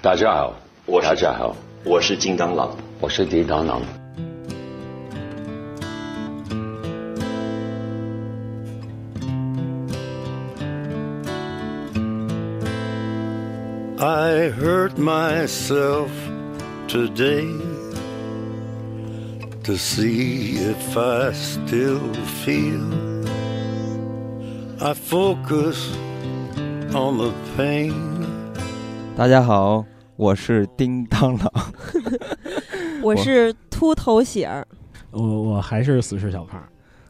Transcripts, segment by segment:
大家好，我是大家好，我是金刚狼。我是叮当狼。 I hurt myself today to see if I still feel. I focus on the pain. 大家好，我是叮当狼。我是秃头喜儿，我我还是死侍小胖，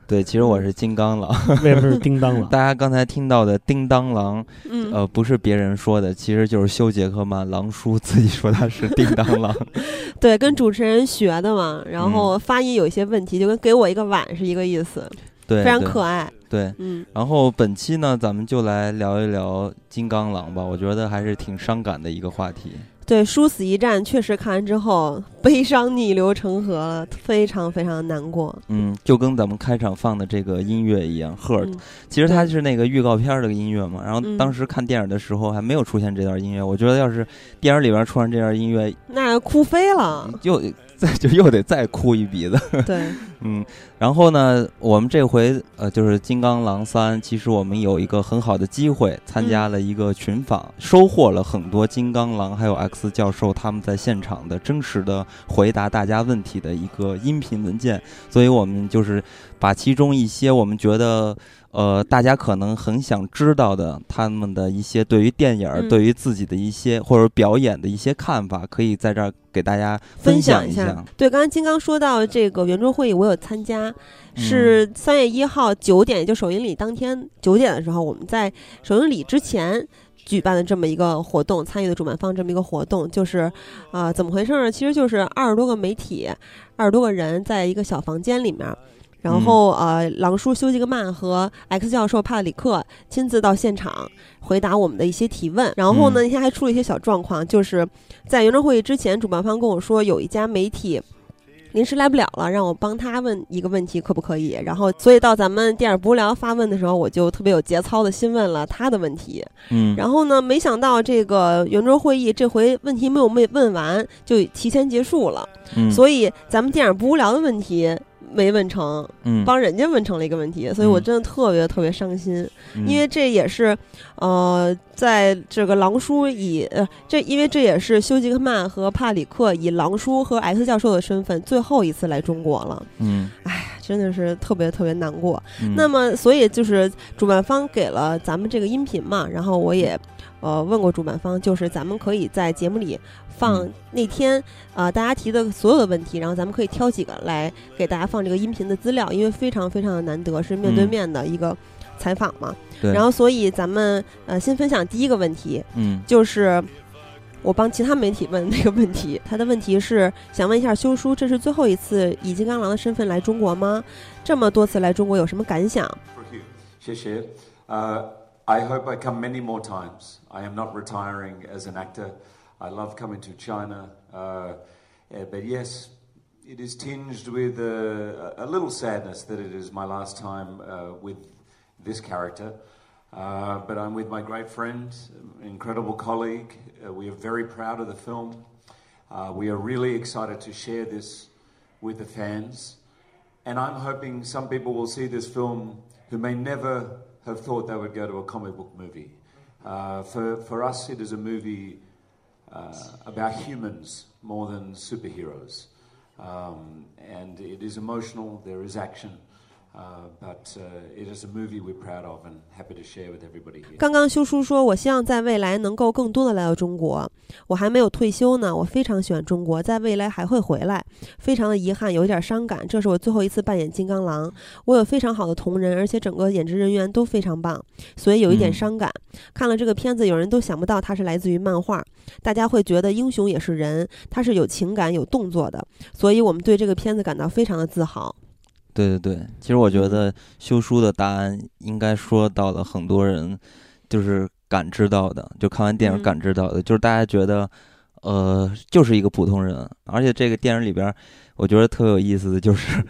对，其实我是金刚狼。为什么是叮当狼？大家刚才听到的叮当狼，嗯，呃，不是别人说的，其实就是修·杰克曼狼叔自己说他是叮当狼。对，跟主持人学的嘛，然嗯后发音有一些问题，就跟给我一个碗是一个意思，对，非常可爱。对，嗯，然后本期呢，咱们就来聊一聊金刚狼吧。我觉得还是挺伤感的一个话题。对，殊死一战确实看完之后，悲伤逆流成河了，非常非常难过。嗯，就跟咱们开场放的这个音乐一样，Hurt，、嗯其实它是那个预告片儿的音乐嘛。然后嗯当时看电影的时候还没有出现这段音乐，我觉得要是电影里边出现这段音乐，那哭飞了。又再 就又得再哭一鼻子。对，嗯，然后呢，我们这回呃就是《金刚狼三》，其实我们有一个很好的机会，参加了一个群访，收获了很多金刚狼还有 X 教授他们在现场的真实的回答大家问题的一个音频文件，所以我们就是把其中一些我们觉得。呃，大家可能很想知道的，他们的一些对于电影对于自己的一些或者表演的一些看法，可以在这儿给大家分享一下下。。对，刚才金刚说到这个圆桌会议，我有参加，嗯是三月一号九点，就首映礼当天九点的时候，我们在首映礼之前。举办的这么一个活动，参与的主办方这么一个活动，就是，啊、怎么回事呢？其实就是二十多个媒体，二十多个人在一个小房间里面，然后、呃，狼叔休·吉格曼和 X 教授帕里克亲自到现场回答我们的一些提问。然后呢，嗯那天还出了一些小状况，就是在圆桌会议之前，主办方跟我说有一家媒体。临时来不了了，让我帮他问一个问题，可不可以？然后，所以到咱们电影不无聊发问的时候，我就特别有节操的新问了他的问题。嗯，然后呢，没想到这个圆桌会议这回问题没有没问完，就提前结束了。嗯所以咱们电影不无聊的问题没问成，嗯，帮人家问成了一个问题，所以我嗯。真的特别特别伤心，嗯。因为这也是，呃，在这个狼叔以呃这因为这也是休·吉克曼和帕里克以狼叔和 X 教授的身份最后一次来中国了，嗯，哎，真的是特别特别难过。嗯。那么，所以就是主办方给了咱们这个音频嘛，然后我也呃问过主办方，就是咱们可以在节目里放嗯那天呃大家提的所有的问题，然后咱们可以挑几个来给大家放这个音频的资料，因为非常非常的难得，是面对嗯面的一个采访嘛。对，然后，所以咱们呃先分享第一个问题，嗯就是。我帮其他媒体问那个问题，他的问题是想问一下修叔，这是最后一次以金刚狼的身份来中国吗？这么多次来中国有什么感想？Thank you. 谢谢. Uh, I hope I come many more times. I am not retiring as an actor. I love coming to China. Uh, eh, but yes, it is tinged with uh, a little sadness that it is my last time uh, with this character. Uh, but I'm with my great friend, incredible colleague. Uh, we are very proud of the film. Uh, we are really excited to share this with the fans. And I'm hoping some people will see this film who may never have thought they would go to a comic book movie. Uh, for, for us, it is a movie uh, about humans more than superheroes. Um, and it is emotional, there is action, but it is a movie we proud of and happy to share with everybody here. 刚刚修叔说，我希望在未来能够更多的来到中国。我还没有退休呢，我非常喜欢中国，在未来还会回来。非常的遗憾，有一点伤感，这是我最后一次扮演金刚狼。我有非常好的同仁，而且整个演职人员都非常棒，所以有一点伤感。看了这个片子，有人都想不到它是来自于漫画，大家会觉得英雄也是人，他是有情感、有动作的，所以我们对这个片子感到非常的自豪。对对对，其实我觉得修书的答案应该说到了很多人就是感知到的，就看完电影嗯。感知到的，就是大家觉得，呃，就是一个普通人，而且这个电影里边儿，我觉得特有意思的就是，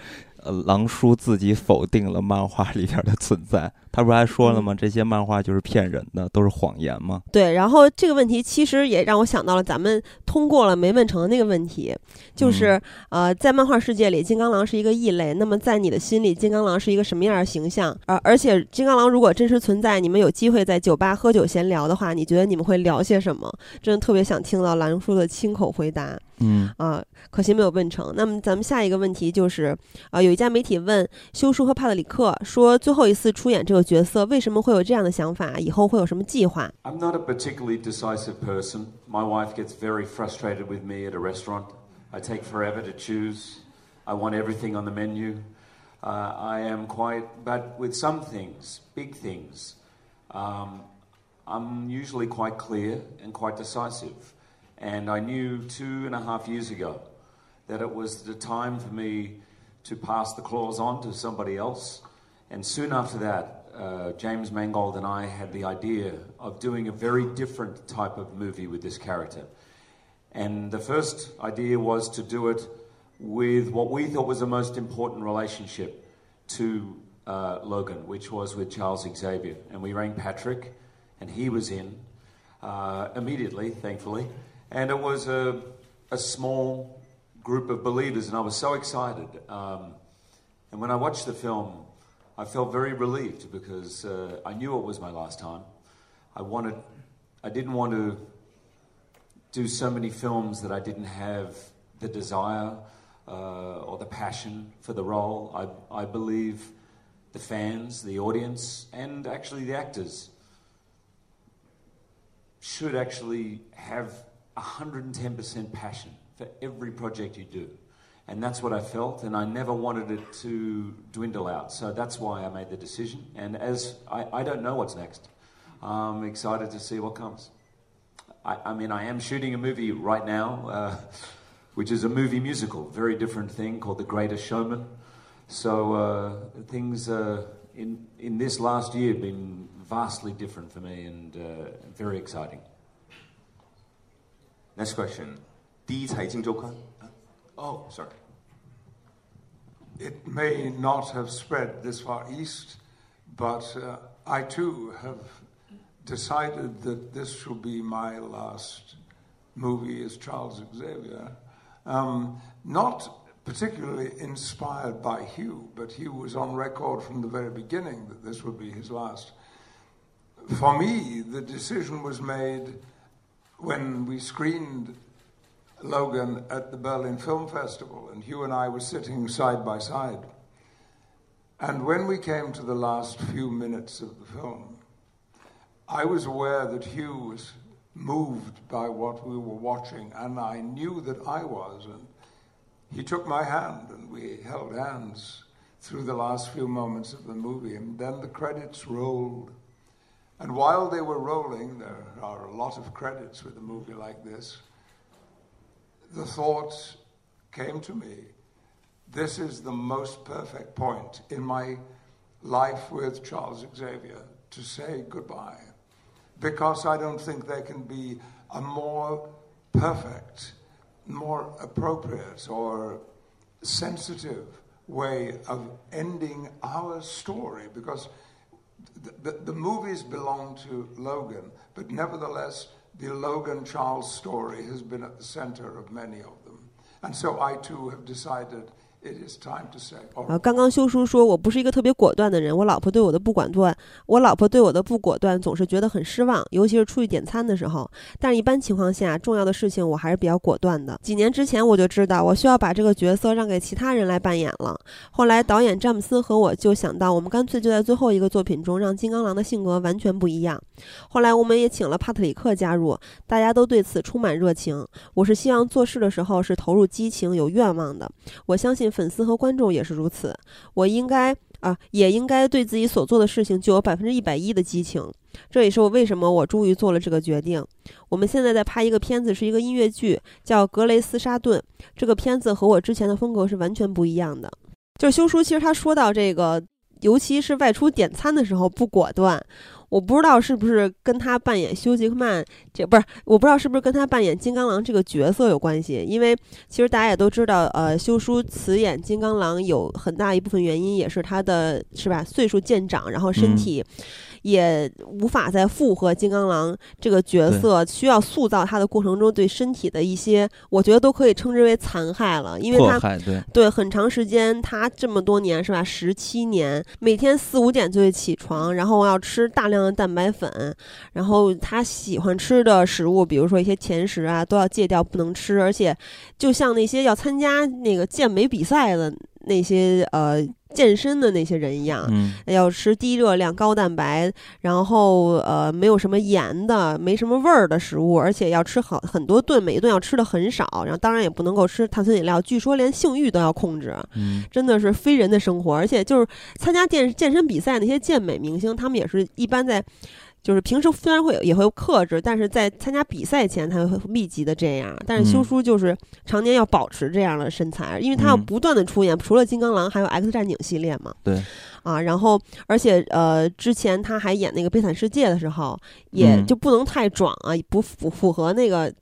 呃，狼叔自己否定了漫画里边儿的存在，他不是还说了吗？这些漫画就是骗人的，都是谎言吗？对，然后这个问题其实也让我想到了咱们通过了没问成的那个问题，就是、呃，在漫画世界里，金刚狼是一个异类。那么在你的心里，金刚狼是一个什么样的形象？而、而且金刚狼如果真实存在，你们有机会在酒吧喝酒闲聊的话，你觉得你们会聊些什么？真的特别想听到狼叔的亲口回答。嗯啊，可惜没有问成。那么咱们下一个问题就是，啊，有一家媒体问修叔和帕特里克说，最后一次出演这个角色，为什么会有这样的想法？以后会有什么计划？I'm not a particularly decisive person. My wife gets very frustrated with me at a restaurant. I take forever to choose. I want everything on the menu. Uh, I am quite, but with some things, big things, um, I'm usually quite clear and quite decisive. And I knew two and a half years ago that it was the time for me to pass the claws on to somebody else. And soon after that, uh, James Mangold and I had the idea of doing a very different type of movie with this character. And the first idea was to do it with what we thought was the most important relationship to uh, Logan, which was with Charles Xavier. And we rang Patrick, and he was in uh, immediately, thankfully. And it was a, a small group of believers, and I was so excited. Um, and when I watched the film, I felt very relieved because uh, I knew it was my last time. I wanted, I didn't want to do so many films that I didn't have the desire uh, or the passion for the role. I, I believe the fans, the audience, and actually the actors should actually have 110% passion for every project you do. And that's what I felt, and I never wanted it to dwindle out. So that's why I made the decision. And as I, I don't know what's next, I'm excited to see what comes. I, I mean, I am shooting a movie right now, uh, which is a movie musical, very different thing called The Greatest Showman. So uh, things uh, in in this last year have been vastly different for me and uh, very exciting. Next question，第一财经周刊。Oh, sorry. It may not have spread this far east, but uh, I too have decided that this shall be my last movie as Charles Xavier. Um, not particularly inspired by Hugh, but Hugh was on record from the very beginning that this would be his last. For me, the decision was made when we screened Logan at the Berlin Film Festival, and Hugh and I were sitting side by side. And when we came to the last few minutes of the film, I was aware that Hugh was moved by what we were watching, and I knew that I was. And he took my hand, and we held hands through the last few moments of the movie. And then the credits rolled. And while they were rolling, there are a lot of credits with a movie like this. The thought came to me this is the most perfect point in my life with Charles Xavier to say goodbye. Because I don't think there can be a more perfect, more appropriate, or sensitive way of ending our story. Because the, the, movies belong to Logan, but nevertheless, the Logan Charles story has been at the center of many of them. And so I too have decided 啊，刚刚修叔说我不是一个特别果断的人，我老婆对我的不管断，我老婆对我的不果断总是觉得很失望，尤其是出去点餐的时候。但是一般情况下，重要的事情我还是比较果断的。几年之前我就知道我需要把这个角色让给其他人来扮演了。后来导演詹姆斯和我就想到，我们干脆就在最后一个作品中让金刚狼的性格完全不一样。后来我们也请了帕特里克加入，大家都对此充满热情。我是希望做事的时候是投入激情、有愿望的。我相信粉丝和观众也是如此。我应该啊，也应该对自己所做的事情就有百分之一百一的激情。这也是我为什么我终于做了这个决定。我们现在在拍一个片子，是一个音乐剧，叫《格雷斯沙顿》。这个片子和我之前的风格是完全不一样的。就是修叔，其实他说到这个，尤其是外出点餐的时候不果断。我不知道是不是跟他扮演休·杰克曼这不是，我不知道是不是跟他扮演金刚狼这个角色有关系。因为其实大家也都知道，呃，休叔辞演金刚狼有很大一部分原因也是他的是吧，岁数渐长，然后身体。也无法再复合金刚狼这个角色，需要塑造他的过程中对身体的一些，我觉得都可以称之为残害了，因为他对对很长时间，他这么多年是吧，十七年，每天四五点就会起床，然后要吃大量的蛋白粉，然后他喜欢吃的食物，比如说一些甜食啊，都要戒掉不能吃，而且就像那些要参加那个健美比赛的那些呃。健身的那些人一样，要吃低热量、高蛋白，然后呃没有什么盐的、没什么味儿的食物，而且要吃好很多顿，每一顿要吃的很少，然后当然也不能够吃碳酸饮料。据说连性欲都要控制，真的是非人的生活。而且就是参加健健身比赛那些健美明星，他们也是一般在。就是平时虽然会也会克制，但是在参加比赛前他会密集的这样。但是修叔就是常年要保持这样的身材，因为他要不断的出演，除了金刚狼，还有 X 战警系列嘛。对。啊，然后而且呃，之前他还演那个悲惨世界的时候，也就不能太壮啊，不符符合那个。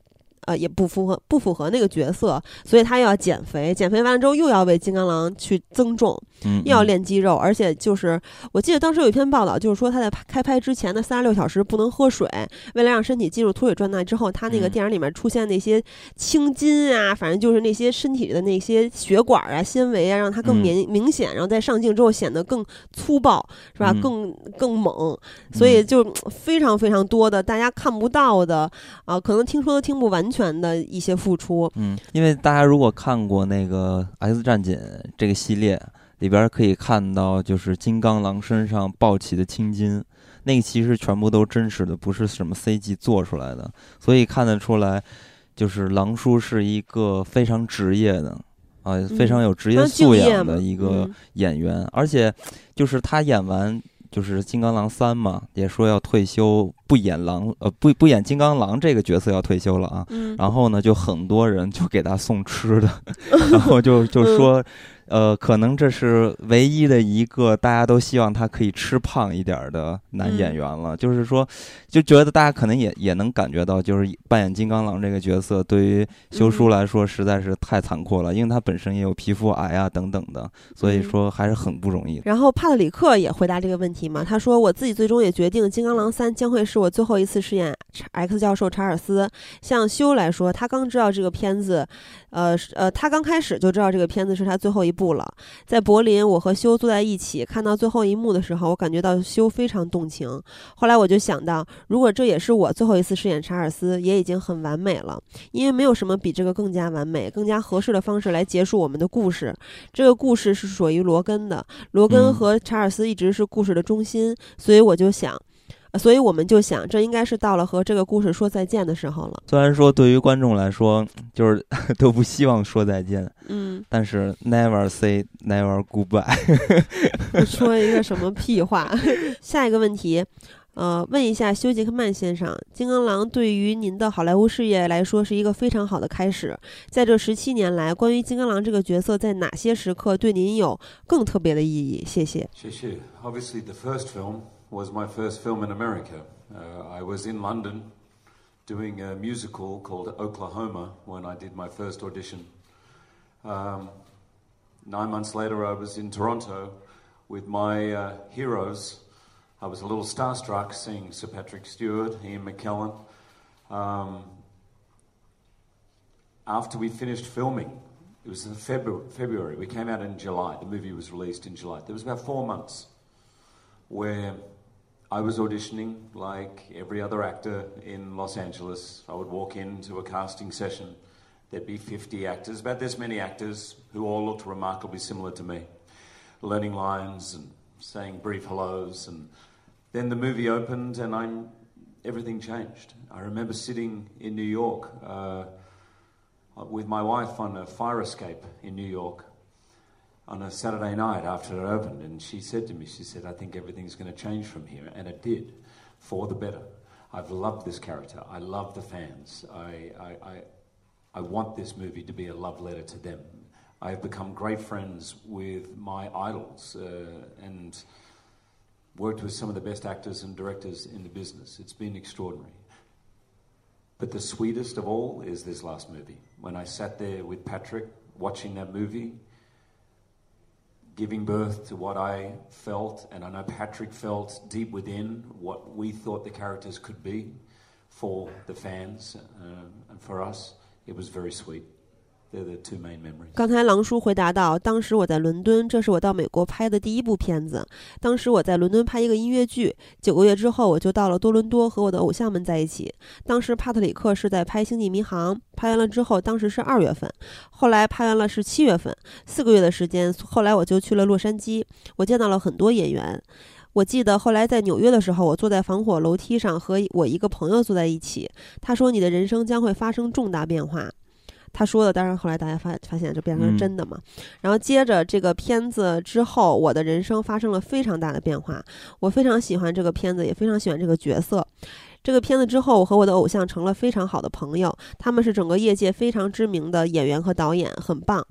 呃，也不符合不符合那个角色，所以他又要减肥，减肥完了之后又要为金刚狼去增重，又要练肌肉，而且就是我记得当时有一篇报道，就是说他在开拍之前的三十六小时不能喝水，为了让身体进入脱水状态之后，他那个电影里面出现那些青筋啊，反正就是那些身体的那些血管啊、纤维啊，让它更明明显，然后在上镜之后显得更粗暴，是吧？更更猛，所以就非常非常多的大家看不到的啊，可能听说都听不完全。全的一些付出，嗯，因为大家如果看过那个《X 战警》这个系列里边，可以看到就是金刚狼身上暴起的青筋，那个其实全部都真实的，不是什么 CG 做出来的，所以看得出来，就是狼叔是一个非常职业的啊，非常有职业素养的一个演员，而且就是他演完。就是金刚狼三嘛，也说要退休，不演狼，呃，不不演金刚狼这个角色要退休了啊。然后呢，就很多人就给他送吃的，然后就就说。呃，可能这是唯一的一个大家都希望他可以吃胖一点的男演员了。就是说，就觉得大家可能也也能感觉到，就是扮演金刚狼这个角色对于修叔来说实在是太残酷了，因为他本身也有皮肤癌啊等等的，所以说还是很不容易。然后帕特里克也回答这个问题嘛，他说：“我自己最终也决定，金刚狼三将会是我最后一次饰演 X 教授查尔斯。像修来说，他刚知道这个片子，呃呃，他刚开始就知道这个片子是他最后一。”不了，在柏林，我和修坐在一起，看到最后一幕的时候，我感觉到修非常动情。后来我就想到，如果这也是我最后一次饰演查尔斯，也已经很完美了，因为没有什么比这个更加完美、更加合适的方式来结束我们的故事。这个故事是属于罗根的，罗根和查尔斯一直是故事的中心，所以我就想。所以我们就想，这应该是到了和这个故事说再见的时候了。虽然说对于观众来说，就是 都不希望说再见，嗯，但是 never say never goodbye。说一个什么屁话？下一个问题，呃，问一下休·杰克曼先生，《金刚狼》对于您的好莱坞事业来说是一个非常好的开始。在这十七年来，关于金刚狼这个角色，在哪些时刻对您有更特别的意义？谢谢。谢谢。Obviously, the first film. Was my first film in America. Uh, I was in London doing a musical called Oklahoma when I did my first audition. Um, nine months later, I was in Toronto with my uh, heroes. I was a little starstruck seeing Sir Patrick Stewart, Ian McKellen. Um, after we finished filming, it was in February, February, we came out in July, the movie was released in July. There was about four months where I was auditioning like every other actor in Los Angeles. I would walk into a casting session. There'd be 50 actors, about this many actors, who all looked remarkably similar to me, learning lines and saying brief hellos. And then the movie opened, and I'm, everything changed. I remember sitting in New York uh, with my wife on a fire escape in New York on a Saturday night after it opened, and she said to me, she said, I think everything's going to change from here. And it did, for the better. I've loved this character. I love the fans. I, I, I, I want this movie to be a love letter to them. I have become great friends with my idols, uh, and worked with some of the best actors and directors in the business. It's been extraordinary. But the sweetest of all is this last movie. When I sat there with Patrick watching that movie, giving birth to what I felt, and I know Patrick felt deep within what we thought the characters could be for the fans uh, and for us, it was very sweet. 刚才狼叔回答道：“当时我在伦敦，这是我到美国拍的第一部片子。当时我在伦敦拍一个音乐剧，九个月之后我就到了多伦多和我的偶像们在一起。当时帕特里克是在拍《星际迷航》，拍完了之后，当时是二月份，后来拍完了是七月份，四个月的时间。后来我就去了洛杉矶，我见到了很多演员。我记得后来在纽约的时候，我坐在防火楼梯上和我一个朋友坐在一起，他说：‘你的人生将会发生重大变化。’”他说的，当然后来大家发发现就变成真的嘛。然后接着这个片子之后，我的人生发生了非常大的变化。我非常喜欢这个片子，也非常喜欢这个角色。这个片子之后，我和我的偶像成了非常好的朋友。他们是整个业界非常知名的演员和导演，很棒。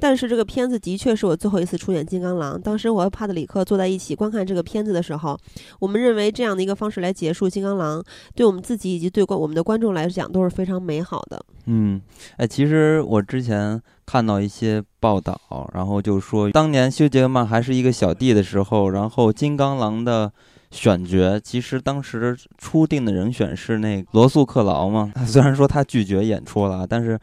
但是这个片子的确是我最后一次出演金刚狼。当时我和帕特里克坐在一起观看这个片子的时候，我们认为这样的一个方式来结束金刚狼，对我们自己以及对观我们的观众来讲都是非常美好的。嗯，哎，其实我之前看到一些报道，然后就说当年休·杰克曼还是一个小弟的时候，然后金刚狼的选角其实当时初定的人选是那罗素·克劳嘛。虽然说他拒绝演出了，但是。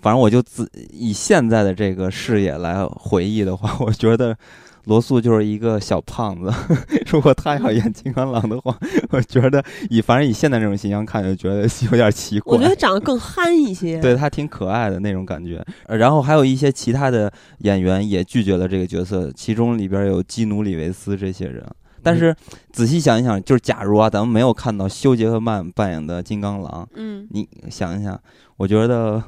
反正我就自以现在的这个视野来回忆的话，我觉得罗素就是一个小胖子。如果他要演金刚狼的话，我觉得以反正以现在这种形象看，就觉得有点奇怪。我觉得长得更憨一些，对他挺可爱的那种感觉。然后还有一些其他的演员也拒绝了这个角色，其中里边有基努里维斯这些人。但是仔细想一想，就是假如啊，咱们没有看到休杰克曼扮演的金刚狼，嗯，你想一想，我觉得。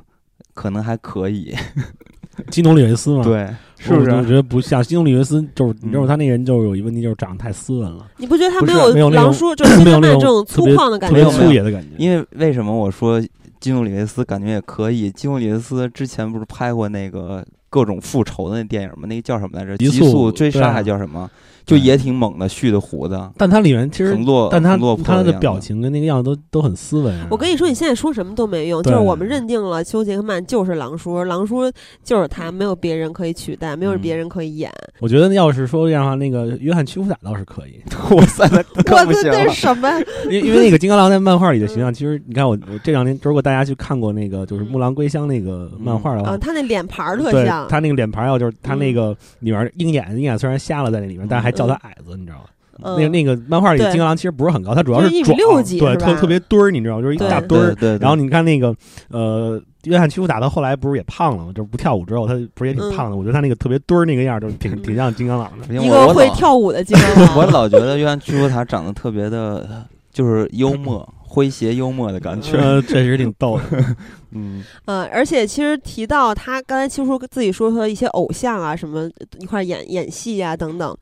可能还可以，基努里维斯嘛？对，是不是？我觉得不像基努里维斯，就是你知道他那个人就有一问题，就是长得太斯文了。你不觉得他没有没有狼叔就是没有那种粗犷的感觉，粗野的感觉？因为为什么我说基努里维斯感觉也可以？基努里维斯之前不是拍过那个各种复仇的那电影吗？那个叫什么来着？极速追杀还叫什么？就也挺猛的，蓄的胡子，但他里面其实，但他他的表情跟那个样子都都很斯文。我跟你说，你现在说什么都没用，就是我们认定了休杰克曼就是狼叔，狼叔就是他，没有别人可以取代，没有别人可以演。我觉得要是说这样的话，那个约翰屈服打倒是可以。哇塞，我这这是什么？因因为那个金刚狼在漫画里的形象，其实你看我我这两天，如果大家去看过那个就是《木狼归乡》那个漫画的话，他那脸盘特像，他那个脸盘要就是他那个里面鹰眼，鹰眼虽然瞎了在那里面，但是还叫他矮子，你知道吗？那个那个漫画里金刚狼其实不是很高，他主要是壮，对，特特别墩儿，你知道吗？就是一大墩儿。然后你看那个呃，约翰屈服打到后来不是也胖了吗？就是不跳舞之后，他不是也挺胖的？我觉得他那个特别墩儿那个样儿，就是挺挺像金刚狼的。一个会跳舞的金刚 狼。我老觉得约翰屈服塔长得特别的，就是幽默、诙谐、幽默的感觉，确实挺逗的。嗯呃，而且其实提到他刚才青叔自己说说一些偶像啊，什么一块演演戏啊等等。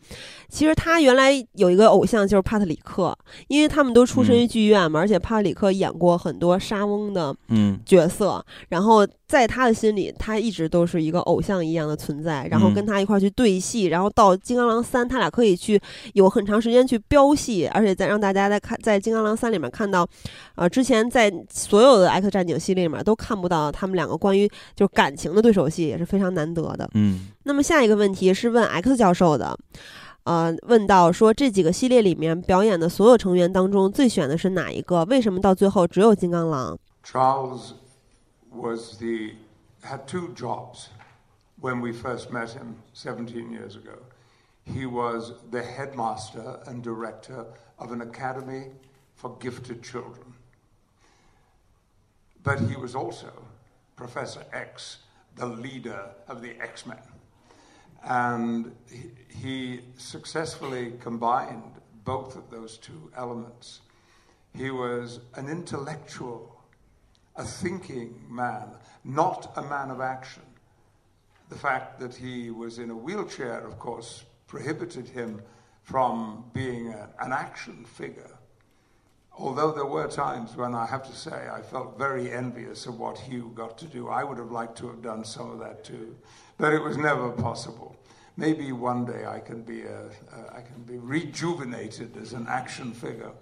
其实他原来有一个偶像就是帕特里克，因为他们都出身于剧院嘛，而且帕特里克演过很多沙翁的角色，然后在他的心里，他一直都是一个偶像一样的存在，然后跟他一块去对戏，然后到《金刚狼三》，他俩可以去有很长时间去飙戏，而且再让大家在看在《金刚狼三》里面看到，呃，之前在所有的 X 战警系列里面都看不到他们两个关于就是感情的对手戏，也是非常难得的。嗯，那么下一个问题是问 X 教授的。呃，问到说这几个系列里面表演的所有成员当中，最选的是哪一个？为什么到最后只有金刚狼？Charles was the had two jobs when we first met him 17 years ago. He was the headmaster and director of an academy for gifted children. But he was also Professor X, the leader of the X Men. And he successfully combined both of those two elements. He was an intellectual, a thinking man, not a man of action. The fact that he was in a wheelchair, of course, prohibited him from being a, an action figure. Although there were times when I have to say I felt very envious of what Hugh got to do. I would have liked to have done some of that too but it was never possible. maybe one day I can be a, uh, I can be rejuvenated as an action figure.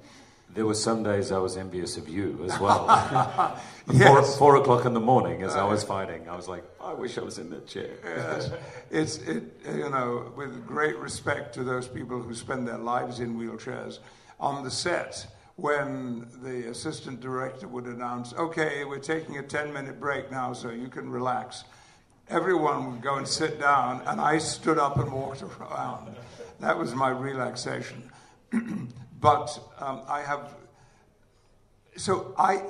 There were some days I was envious of you as well. yes. four, four, o'clock in the morning, as I was fighting, I was like, I wish I was in that chair. yes, it's it, you know, with great respect to those people who spend their lives in wheelchairs on the set. When the assistant director would announce, "Okay, we're taking a ten-minute break now, so you can relax," everyone would go and sit down, and I stood up and walked around. That was my relaxation. but um, I have, so I,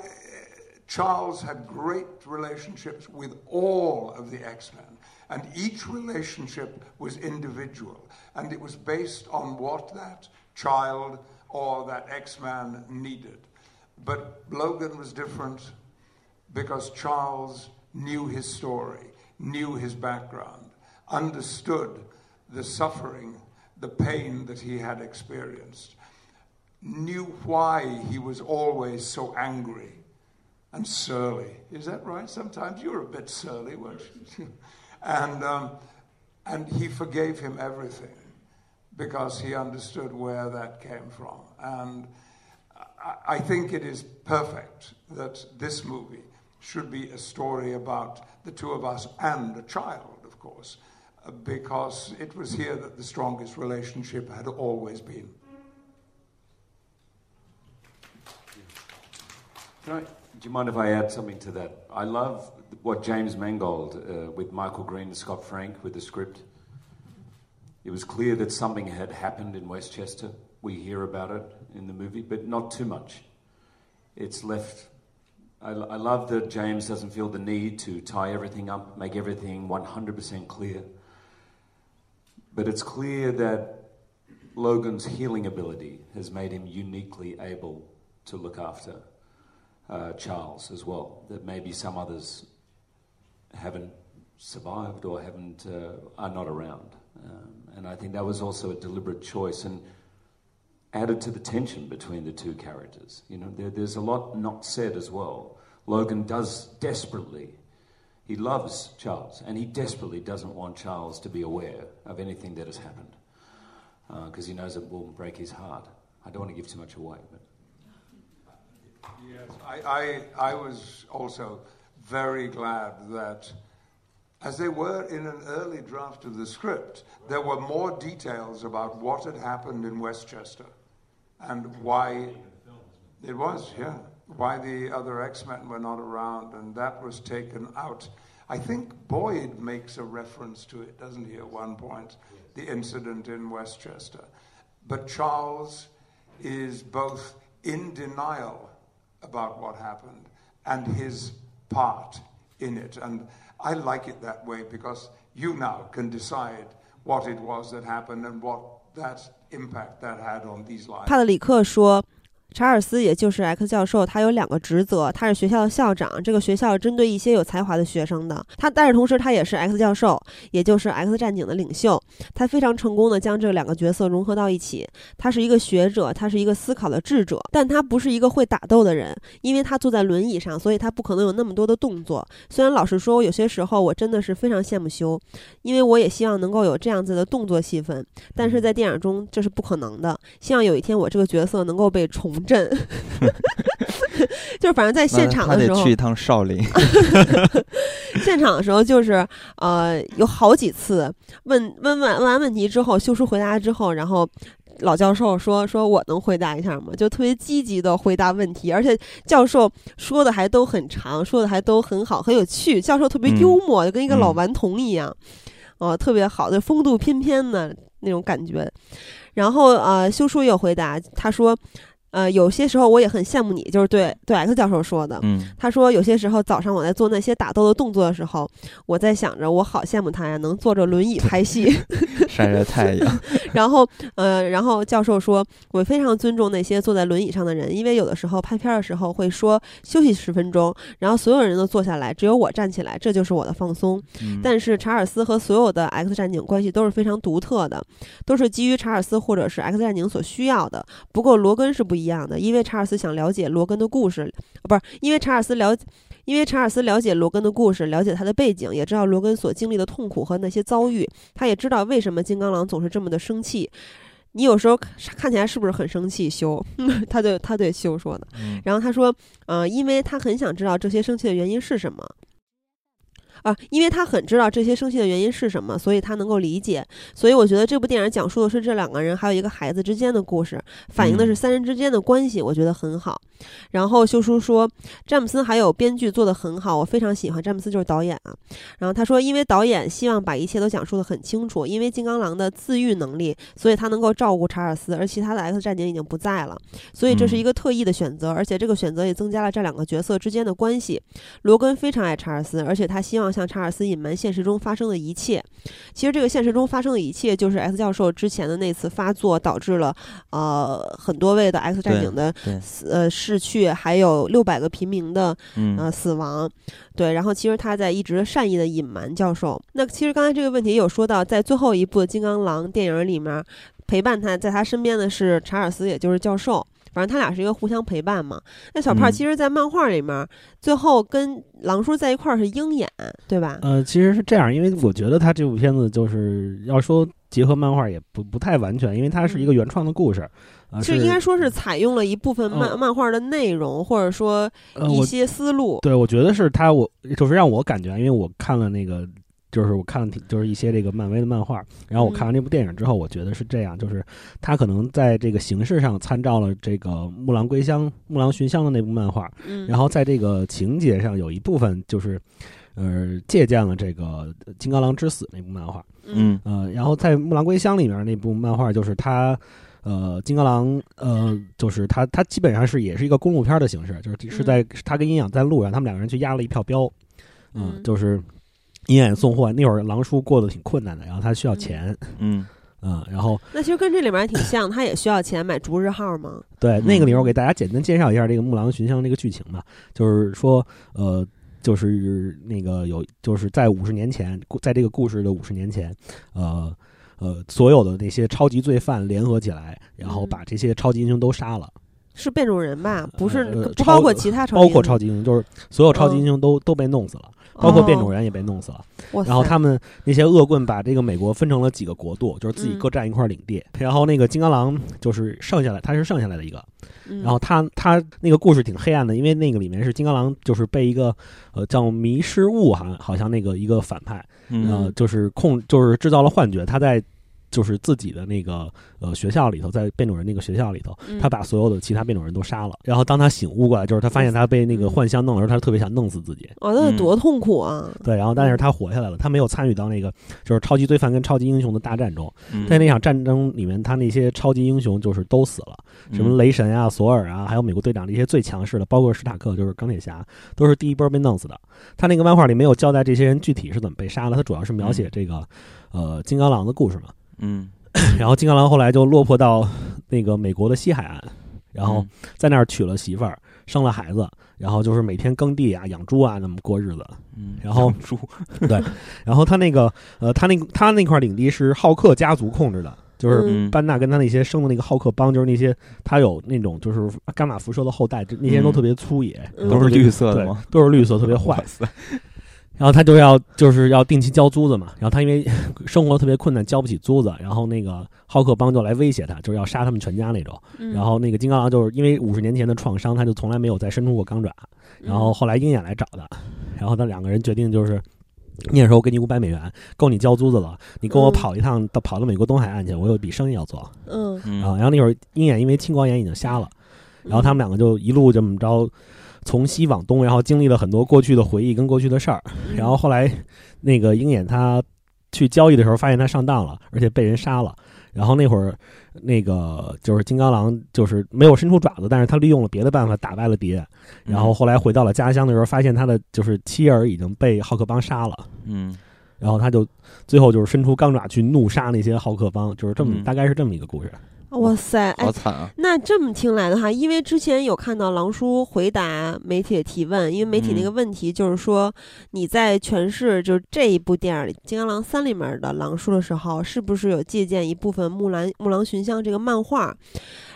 Charles had great relationships with all of the X Men, and each relationship was individual, and it was based on what that child or that X Man needed. But Logan was different because Charles knew his story knew his background, understood the suffering, the pain that he had experienced, knew why he was always so angry and surly. Is that right? Sometimes you're a bit surly, weren't you? and, um, and he forgave him everything because he understood where that came from. And I, think it is perfect that this movie should be a story about the two of us and a child, of course, because it was here that the strongest relationship had always been. I, do you mind if I add something to that? I love what James Mangold, uh, with Michael Green and Scott Frank, with the script. It was clear that something had happened in Westchester. We hear about it in the movie, but not too much. It's left I, I love that James doesn't feel the need to tie everything up, make everything 100% clear. But it's clear that Logan's healing ability has made him uniquely able to look after uh, Charles as well. That maybe some others haven't survived or haven't uh, are not around. Um, and I think that was also a deliberate choice. And added to the tension between the two characters. You know, there, there's a lot not said as well. Logan does desperately, he loves Charles, and he desperately doesn't want Charles to be aware of anything that has happened because uh, he knows it will break his heart. I don't want to give too much away, but. Yes, I, I, I was also very glad that as they were in an early draft of the script, there were more details about what had happened in Westchester and why it was, yeah, why the other X Men were not around, and that was taken out. I think Boyd makes a reference to it, doesn't he, at one point, the incident in Westchester. But Charles is both in denial about what happened and his part in it. And I like it that way because you now can decide what it was that happened and what that impact that had on these lives. 帕特里克说。 查尔斯，也就是 X 教授，他有两个职责，他是学校的校长，这个学校针对一些有才华的学生的。他，但是同时他也是 X 教授，也就是 X 战警的领袖。他非常成功的将这两个角色融合到一起。他是一个学者，他是一个思考的智者，但他不是一个会打斗的人，因为他坐在轮椅上，所以他不可能有那么多的动作。虽然老实说，有些时候我真的是非常羡慕修，因为我也希望能够有这样子的动作戏份，但是在电影中这是不可能的。希望有一天我这个角色能够被重。镇，就是反正在现场的时候，去一趟少林。现场的时候，就是呃，有好几次问问完问完问题之后，修书回答之后，然后老教授说：“说我能回答一下吗？”就特别积极的回答问题，而且教授说的还都很长，说的还都很好，很有趣。教授特别幽默，就跟一个老顽童一样，哦，特别好的风度翩翩的那种感觉。然后呃，修书也有回答，他说。呃，有些时候我也很羡慕你，就是对对 X 教授说的。嗯，他说有些时候早上我在做那些打斗的动作的时候，我在想着我好羡慕他呀，能坐着轮椅拍戏，晒着太阳。然后呃，然后教授说，我非常尊重那些坐在轮椅上的人，因为有的时候拍片的时候会说休息十分钟，然后所有人都坐下来，只有我站起来，这就是我的放松。但是查尔斯和所有的 X 战警关系都是非常独特的，都是基于查尔斯或者是 X 战警所需要的。不过罗根是不。一样的，因为查尔斯想了解罗根的故事，不是因为查尔斯了，因为查尔斯了解罗根的故事，了解他的背景，也知道罗根所经历的痛苦和那些遭遇，他也知道为什么金刚狼总是这么的生气。你有时候看起来是不是很生气？修，他对他对修说的。然后他说，呃，因为他很想知道这些生气的原因是什么。啊，因为他很知道这些生气的原因是什么，所以他能够理解。所以我觉得这部电影讲述的是这两个人还有一个孩子之间的故事，反映的是三人之间的关系，我觉得很好。然后秀叔说，詹姆斯还有编剧做得很好，我非常喜欢詹姆斯就是导演啊。然后他说，因为导演希望把一切都讲述得很清楚，因为金刚狼的自愈能力，所以他能够照顾查尔斯，而其他的 X 战警已经不在了，所以这是一个特意的选择，而且这个选择也增加了这两个角色之间的关系。罗根非常爱查尔斯，而且他希望。向查尔斯隐瞒现实中发生的一切，其实这个现实中发生的一切，就是 X 教授之前的那次发作导致了呃很多位的 X 战警的死呃逝去，还有六百个平民的呃死亡。对，然后其实他在一直善意的隐瞒教授。那其实刚才这个问题也有说到，在最后一部《金刚狼》电影里面，陪伴他在他身边的是查尔斯，也就是教授。反正他俩是一个互相陪伴嘛。那小胖其实，在漫画里面，最后跟狼叔在一块儿是鹰眼，对吧？呃，其实是这样，因为我觉得他这部片子就是要说结合漫画，也不不太完全，因为它是一个原创的故事。其实应该说是采用了一部分漫漫画的内容，或者说一些思路。对，我觉得是他，我就是让我感觉，因为我看了那个。就是我看了，就是一些这个漫威的漫画，然后我看完这部电影之后，我觉得是这样，就是他可能在这个形式上参照了这个《木兰归乡》《木兰寻香》的那部漫画，然后在这个情节上有一部分就是，呃，借鉴了这个《金刚狼之死》那部漫画，嗯呃，然后在《木兰归乡》里面那部漫画，就是他，呃，金刚狼，呃，就是他他基本上是也是一个公路片的形式，就是是在他跟阴阳在路上，他们两个人去压了一票标，嗯，就是。鹰眼送货那会儿，狼叔过得挺困难的，然后他需要钱，嗯嗯，然后那其实跟这里面还挺像，他也需要钱买逐日号吗？对，那个里面我给大家简单介绍一下这个木狼寻香这个剧情吧，就是说，呃，就是那个有，就是在五十年前，在这个故事的五十年前，呃呃，所有的那些超级罪犯联合起来，然后把这些超级英雄都杀了，是变种人吧？不是，不包括其他超级，包括超级英雄，就是所有超级英雄都都被弄死了。包括变种人也被弄死了，然后他们那些恶棍把这个美国分成了几个国度，就是自己各占一块领地。然后那个金刚狼就是剩下来，他是剩下来的一个。然后他他那个故事挺黑暗的，因为那个里面是金刚狼就是被一个呃叫迷失物哈，好像那个一个反派，呃就是控就是制造了幻觉，他在。就是自己的那个呃学校里头，在变种人那个学校里头，他把所有的其他变种人都杀了。然后当他醒悟过来，就是他发现他被那个幻象弄了，时候他特别想弄死自己。哦，那得多痛苦啊！对，然后但是他活下来了，他没有参与到那个就是超级罪犯跟超级英雄的大战中。在那场战争里面，他那些超级英雄就是都死了，什么雷神啊、索尔啊，还有美国队长这些最强势的，包括史塔克就是钢铁侠，都是第一波被弄死的。他那个漫画里没有交代这些人具体是怎么被杀的，他主要是描写这个呃金刚狼的故事嘛。嗯，然后金刚狼后来就落魄到那个美国的西海岸，然后在那儿娶了媳妇儿，生了孩子，然后就是每天耕地啊、养猪啊，那么过日子。嗯，然后猪，对，然后他那个呃，他那他那块领地是浩克家族控制的，就是班纳跟他那些生的那个浩克帮，就是那些他有那种就是伽马辐射的后代，那些人都特别粗野，都是绿色的吗？都是绿色，特别坏。然后他就要就是要定期交租子嘛，然后他因为 生活特别困难，交不起租子，然后那个浩克帮就来威胁他，就是要杀他们全家那种。然后那个金刚狼就是因为五十年前的创伤，他就从来没有再伸出过钢爪。然后后来鹰眼来找他，然后他两个人决定就是，那时候给你五百美元，够你交租子了，你跟我跑一趟到跑到美国东海岸去，我有一笔生意要做。嗯，然后然后那会儿鹰眼因为青光眼已经瞎了，然后他们两个就一路这么着。从西往东，然后经历了很多过去的回忆跟过去的事儿，然后后来那个鹰眼他去交易的时候，发现他上当了，而且被人杀了。然后那会儿那个就是金刚狼，就是没有伸出爪子，但是他利用了别的办法打败了敌人。然后后来回到了家乡的时候，发现他的就是妻儿已经被浩克帮杀了。嗯，然后他就最后就是伸出钢爪去怒杀那些浩克帮，就是这么大概是这么一个故事。哇塞，好惨啊！那这么听来的话，因为之前有看到狼叔回答媒体的提问，因为媒体那个问题就是说，你在诠释就是这一部电影里《金刚狼三》里面的狼叔的时候，是不是有借鉴一部分《木兰木狼寻香》这个漫画？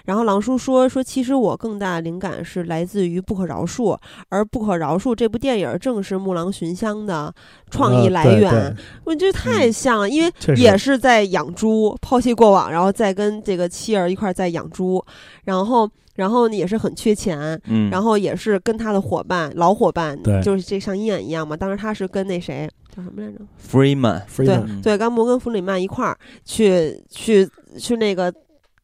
然后狼叔说说，其实我更大的灵感是来自于《不可饶恕》，而《不可饶恕》这部电影正是木狼寻香的创意来源。我觉得太像了，因为也是在养猪，抛弃过往，然后再跟这个妻儿一块在养猪，然后。然后也是很缺钱，嗯，然后也是跟他的伙伴老伙伴，对，就是这像鹰眼一样嘛。当时他是跟那谁叫什么来着？Freeman，对对，跟摩根弗里曼一块儿去去去那个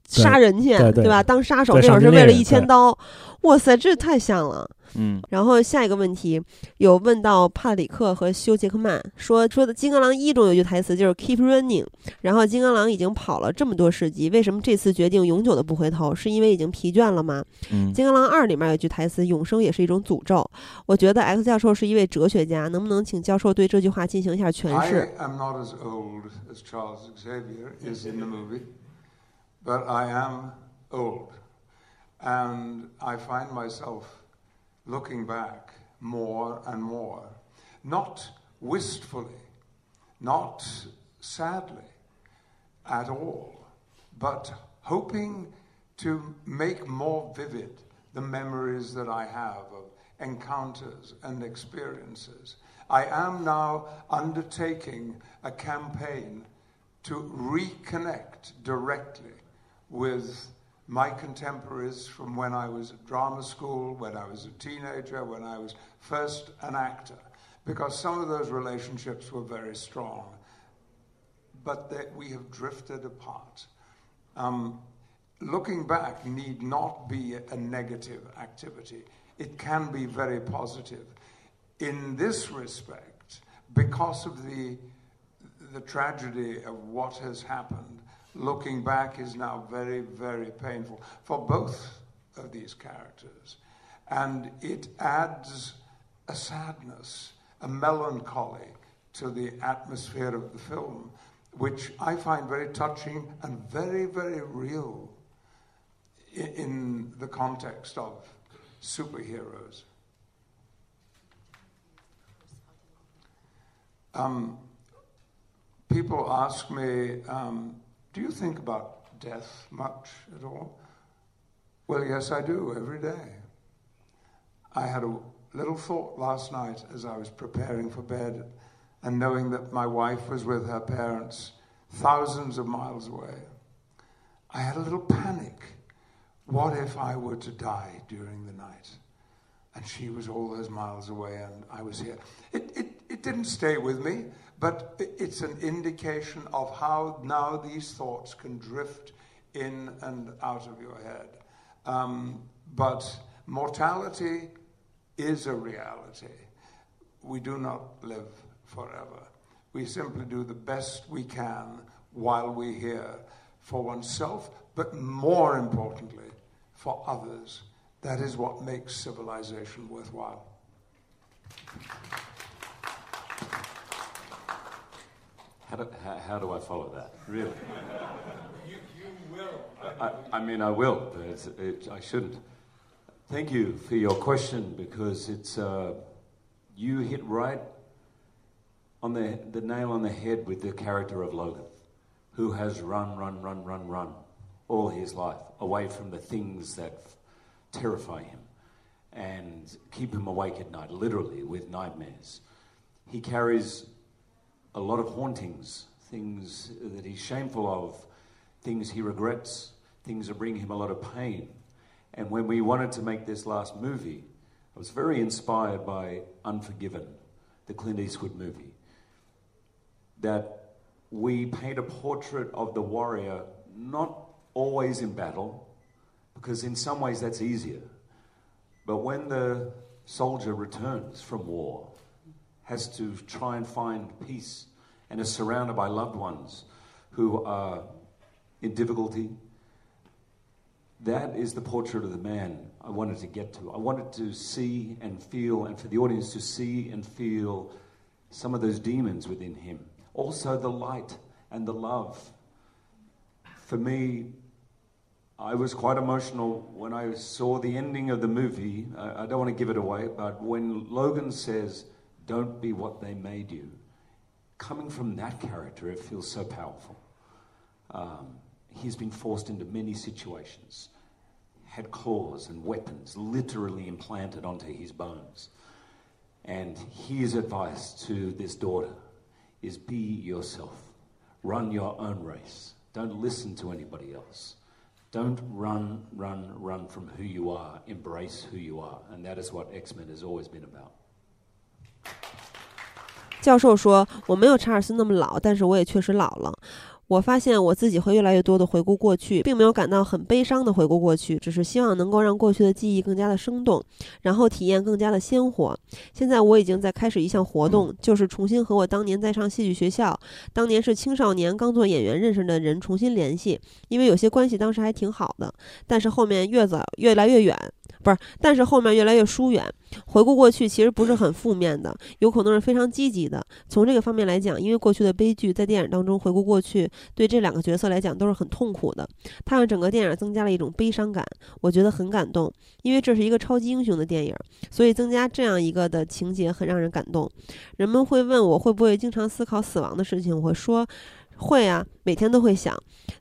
杀人去，对吧？当杀手那会儿是为了一千刀，哇塞，这太像了。嗯，然后下一个问题有问到帕里克和休杰克曼说说的《金刚狼一》中有句台词就是 “Keep running”，然后金刚狼已经跑了这么多世纪，为什么这次决定永久的不回头？是因为已经疲倦了吗？嗯，《金刚狼二》里面有句台词“永生也是一种诅咒”，我觉得 X 教授是一位哲学家，能不能请教授对这句话进行一下诠释？I am not as old as Charles Xavier is in the movie, but I am old, and I find myself. looking back more and more. Not wistfully, not sadly at all, but hoping to make more vivid the memories that I have of encounters and experiences. I am now undertaking a campaign to reconnect directly with my contemporaries from when I was at drama school, when I was a teenager, when I was first an actor, because some of those relationships were very strong, but that we have drifted apart. Um, looking back need not be a negative activity. It can be very positive. In this respect, because of the, the tragedy of what has happened, looking back is now very, very painful for both of these characters. And it adds a sadness, a melancholy to the atmosphere of the film, which I find very touching and very, very real in the context of superheroes. Um, people ask me, um, do you think about death much at all? Well, yes, I do, every day. I had a little thought last night as I was preparing for bed and knowing that my wife was with her parents thousands of miles away. I had a little panic. What if I were to die during the night? And she was all those miles away and I was here. It, it, it didn't stay with me. But it's an indication of how now these thoughts can drift in and out of your head. Um, but mortality is a reality. We do not live forever. We simply do the best we can while we're here for oneself, but more importantly, for others. That is what makes civilization worthwhile. How do, how, how do I follow that? Really? you, you will. I, I, mean, I will, but it, I shouldn't. Thank you for your question because it's uh, you hit right on the, the nail on the head with the character of Logan, who has run, run, run, run, run all his life away from the things that terrify him and keep him awake at night, literally with nightmares. He carries a lot of hauntings, things that he's shameful of, things he regrets, things that bring him a lot of pain. And when we wanted to make this last movie, I was very inspired by Unforgiven, the Clint Eastwood movie. That we paint a portrait of the warrior not always in battle, because in some ways that's easier. But when the soldier returns from war, has to try and find peace and is surrounded by loved ones who are in difficulty. That is the portrait of the man I wanted to get to. I wanted to see and feel, and for the audience to see and feel some of those demons within him. Also, the light and the love. For me, I was quite emotional when I saw the ending of the movie. I, don't want to give it away, but when Logan says, don't be what they made you. Coming from that character, it feels so powerful. Um, he's been forced into many situations, had claws and weapons literally implanted onto his bones. And his advice to this daughter is be yourself. Run your own race. Don't listen to anybody else. Don't run, run, run from who you are. Embrace who you are. And that is what X Men has always been about. 教授说：“我没有查尔斯那么老，但是我也确实老了。我发现我自己会越来越多的回顾过去，并没有感到很悲伤的回顾过去，只是希望能够让过去的记忆更加的生动，然后体验更加的鲜活。现在我已经在开始一项活动，就是重新和我当年在上戏剧学校，当年是青少年刚做演员认识的人重新联系，因为有些关系当时还挺好的，但是后面越走越来越远。”不是，但是后面越来越疏远。回顾过去其实不是很负面的，有可能是非常积极的。从这个方面来讲，因为过去的悲剧在电影当中回顾过去，对这两个角色来讲都是很痛苦的。它让整个电影增加了一种悲伤感，我觉得很感动。因为这是一个超级英雄的电影，所以增加这样一个的情节很让人感动。人们会问我会不会经常思考死亡的事情，我会说。会啊，每天都会想。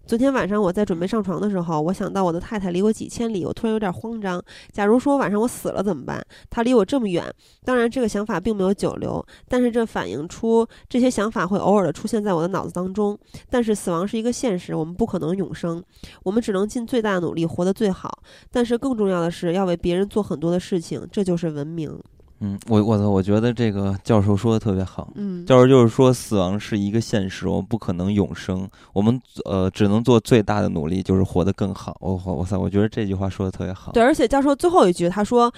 昨天晚上我在准备上床的时候，我想到我的太太离我几千里，我突然有点慌张。假如说晚上我死了怎么办？她离我这么远。当然，这个想法并没有久留，但是这反映出这些想法会偶尔的出现在我的脑子当中。但是死亡是一个现实，我们不可能永生，我们只能尽最大的努力活得最好。但是更重要的是要为别人做很多的事情，这就是文明。嗯，我我操，我觉得这个教授说的特别好。嗯，教授就是说，死亡是一个现实，我们不可能永生，我们呃只能做最大的努力，就是活得更好。我我我操，我觉得这句话说的特别好。对，而且教授最后一句他说，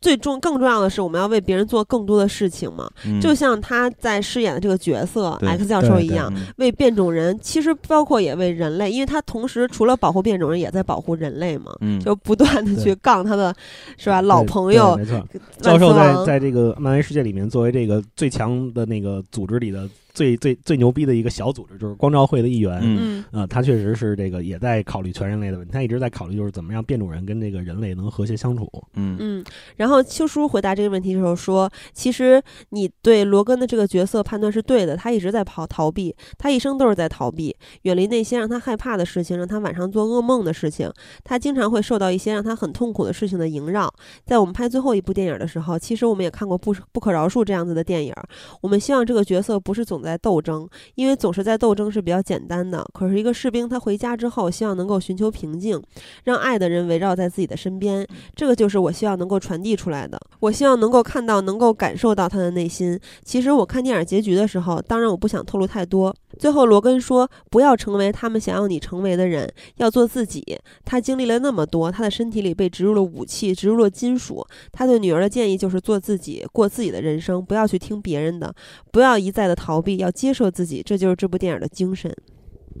最重更重要的是，我们要为别人做更多的事情嘛。就像他在饰演的这个角色 X 教授一样，为变种人，其实包括也为人类，因为他同时除了保护变种人，也在保护人类嘛。嗯，就不断的去杠他的，是吧？老朋友。没错，教授在。在这个漫威世界里面，作为这个最强的那个组织里的。最最最牛逼的一个小组织就是光照会的一员，嗯，啊，他确实是这个也在考虑全人类的问题，他一直在考虑就是怎么样变种人跟这个人类能和谐相处，嗯嗯。然后秋叔回答这个问题的时候说，其实你对罗根的这个角色判断是对的，他一直在逃逃避，他一生都是在逃避，远离那些让他害怕的事情，让他晚上做噩梦的事情，他经常会受到一些让他很痛苦的事情的萦绕。在我们拍最后一部电影的时候，其实我们也看过不不可饶恕这样子的电影，我们希望这个角色不是总。在斗争，因为总是在斗争是比较简单的。可是，一个士兵他回家之后，希望能够寻求平静，让爱的人围绕在自己的身边。这个就是我希望能够传递出来的。我希望能够看到，能够感受到他的内心。其实，我看电影结局的时候，当然我不想透露太多。最后，罗根说：“不要成为他们想要你成为的人，要做自己。”他经历了那么多，他的身体里被植入了武器，植入了金属。他对女儿的建议就是做自己，过自己的人生，不要去听别人的，不要一再的逃避，要接受自己。这就是这部电影的精神。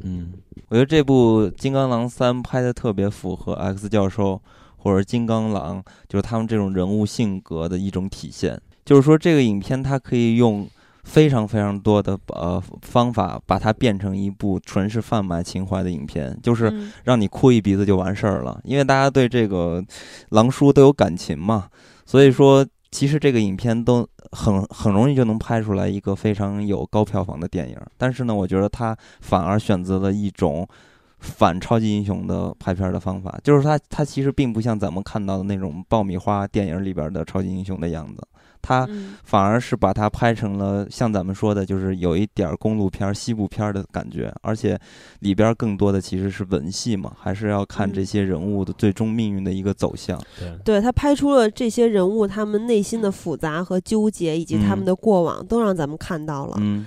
嗯，我觉得这部《金刚狼三》拍的特别符合 X 教授或者金刚狼，就是他们这种人物性格的一种体现。就是说，这个影片它可以用。非常非常多的呃方法，把它变成一部纯是贩卖情怀的影片，就是让你哭一鼻子就完事儿了。因为大家对这个狼叔都有感情嘛，所以说其实这个影片都很很容易就能拍出来一个非常有高票房的电影。但是呢，我觉得他反而选择了一种反超级英雄的拍片的方法，就是他他其实并不像咱们看到的那种爆米花电影里边的超级英雄的样子。他反而是把它拍成了像咱们说的，就是有一点儿公路片、西部片的感觉，而且里边更多的其实是文戏嘛，还是要看这些人物的最终命运的一个走向。对，对他拍出了这些人物他们内心的复杂和纠结，以及他们的过往，都让咱们看到了。嗯，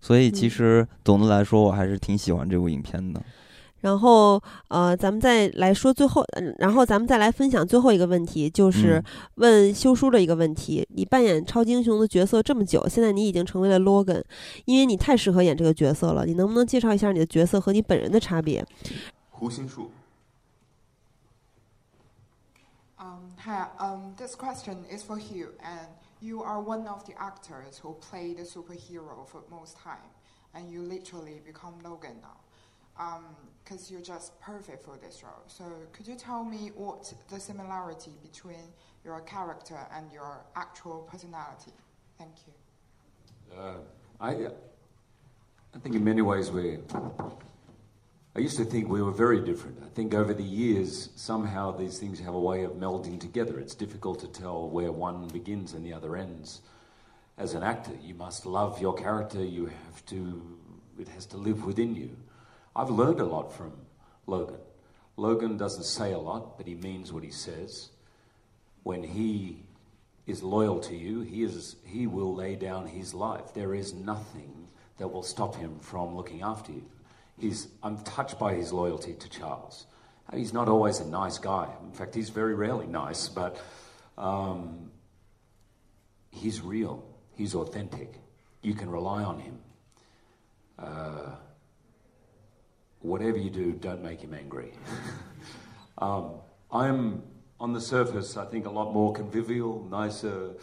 所以其实总的来说，我还是挺喜欢这部影片的。然后，呃，咱们再来说最后，然后咱们再来分享最后一个问题，就是问修书的一个问题。你扮演超级英雄的角色这么久，现在你已经成为了 Logan，因为你太适合演这个角色了。你能不能介绍一下你的角色和你本人的差别？胡心树。Um, hi, um, this question is for Hugh, and you are one of the actors who play the superhero for most time, and you literally become Logan now. Because you're just perfect for this role. So could you tell me what the similarity between your character and your actual personality? Thank you. Uh, I, I think in many ways we I used to think we were very different. I think over the years, somehow these things have a way of melding together. It's difficult to tell where one begins and the other ends. As an actor, you must love your character. You have to, it has to live within you. I've learned a lot from Logan. Logan doesn't say a lot, but he means what he says. When he is loyal to you, he, is, he will lay down his life. There is nothing that will stop him from looking after you. He's, I'm touched by his loyalty to Charles. He's not always a nice guy. In fact, he's very rarely nice, but um, he's real. He's authentic. You can rely on him. Uh, whatever you do, don't make him angry. um, I'm, on the surface, I think a lot more convivial, nicer,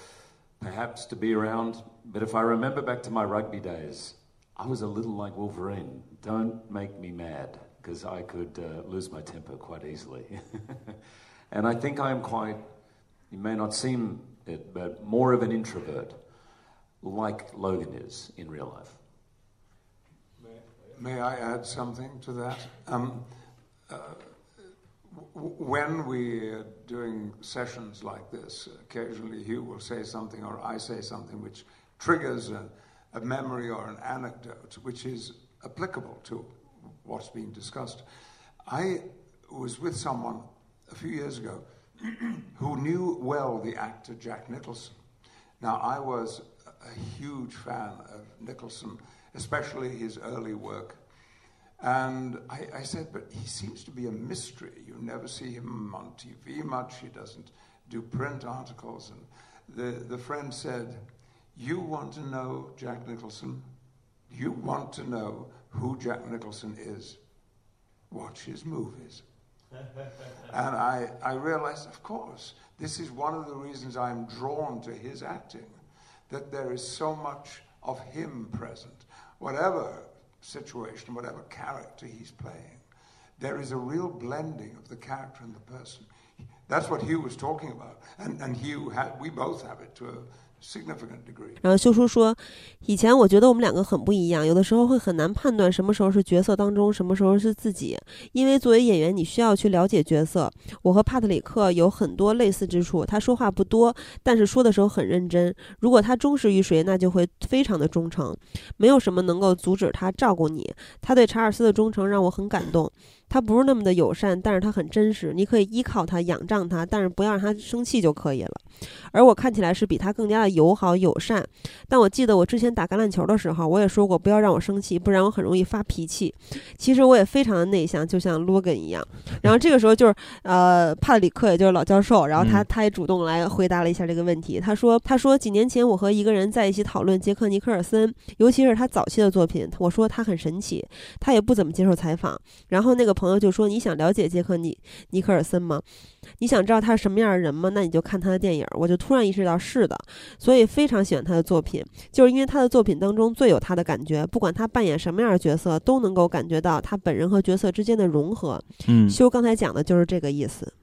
perhaps to be around. But if I remember back to my rugby days, I was a little like Wolverine. Don't make me mad, because I could uh, lose my temper quite easily. and I think I am quite, you may not seem it, but more of an introvert, like Logan is in real life. May, I add something to that? Um, uh, when we're doing sessions like this, occasionally Hugh will say something or I say something which triggers a, a memory or an anecdote which is applicable to what's being discussed. I was with someone a few years ago who knew well the actor Jack Nicholson. Now, I was a huge fan of Nicholson, especially his early work. And I, I, said, but he seems to be a mystery. You never see him on TV much. He doesn't do print articles. And the, the friend said, you want to know Jack Nicholson? You want to know who Jack Nicholson is? Watch his movies. and I, I realized, of course, this is one of the reasons I'm drawn to his acting, that there is so much of him present. Whatever situation, whatever character he's playing, there is a real blending of the character and the person. That's what Hugh was talking about. And, and Hugh, had, we both have it to a, 然后修叔说：“以前我觉得我们两个很不一样，有的时候会很难判断什么时候是角色当中，什么时候是自己。因为作为演员，你需要去了解角色。我和帕特里克有很多类似之处。他说话不多，但是说的时候很认真。如果他忠实于谁，那就会非常的忠诚。没有什么能够阻止他照顾你。他对查尔斯的忠诚让我很感动。”他不是那么的友善，但是他很真实。你可以依靠他，仰仗他，但是不要让他生气就可以了。而我看起来是比他更加的友好友善。但我记得我之前打橄榄球的时候，我也说过不要让我生气，不然我很容易发脾气。其实我也非常的内向，就像罗根一样。然后这个时候就是呃，帕特里克，也就是老教授，然后他他也主动来回答了一下这个问题。他说他说几年前我和一个人在一起讨论杰克尼克尔森，尤其是他早期的作品。我说他很神奇，他也不怎么接受采访。然后那个。朋友就说：“你想了解杰克尼尼克尔森吗？你想知道他是什么样的人吗？那你就看他的电影。”我就突然意识到是的，所以非常喜欢他的作品，就是因为他的作品当中最有他的感觉，不管他扮演什么样的角色，都能够感觉到他本人和角色之间的融合。嗯，修刚才讲的就是这个意思。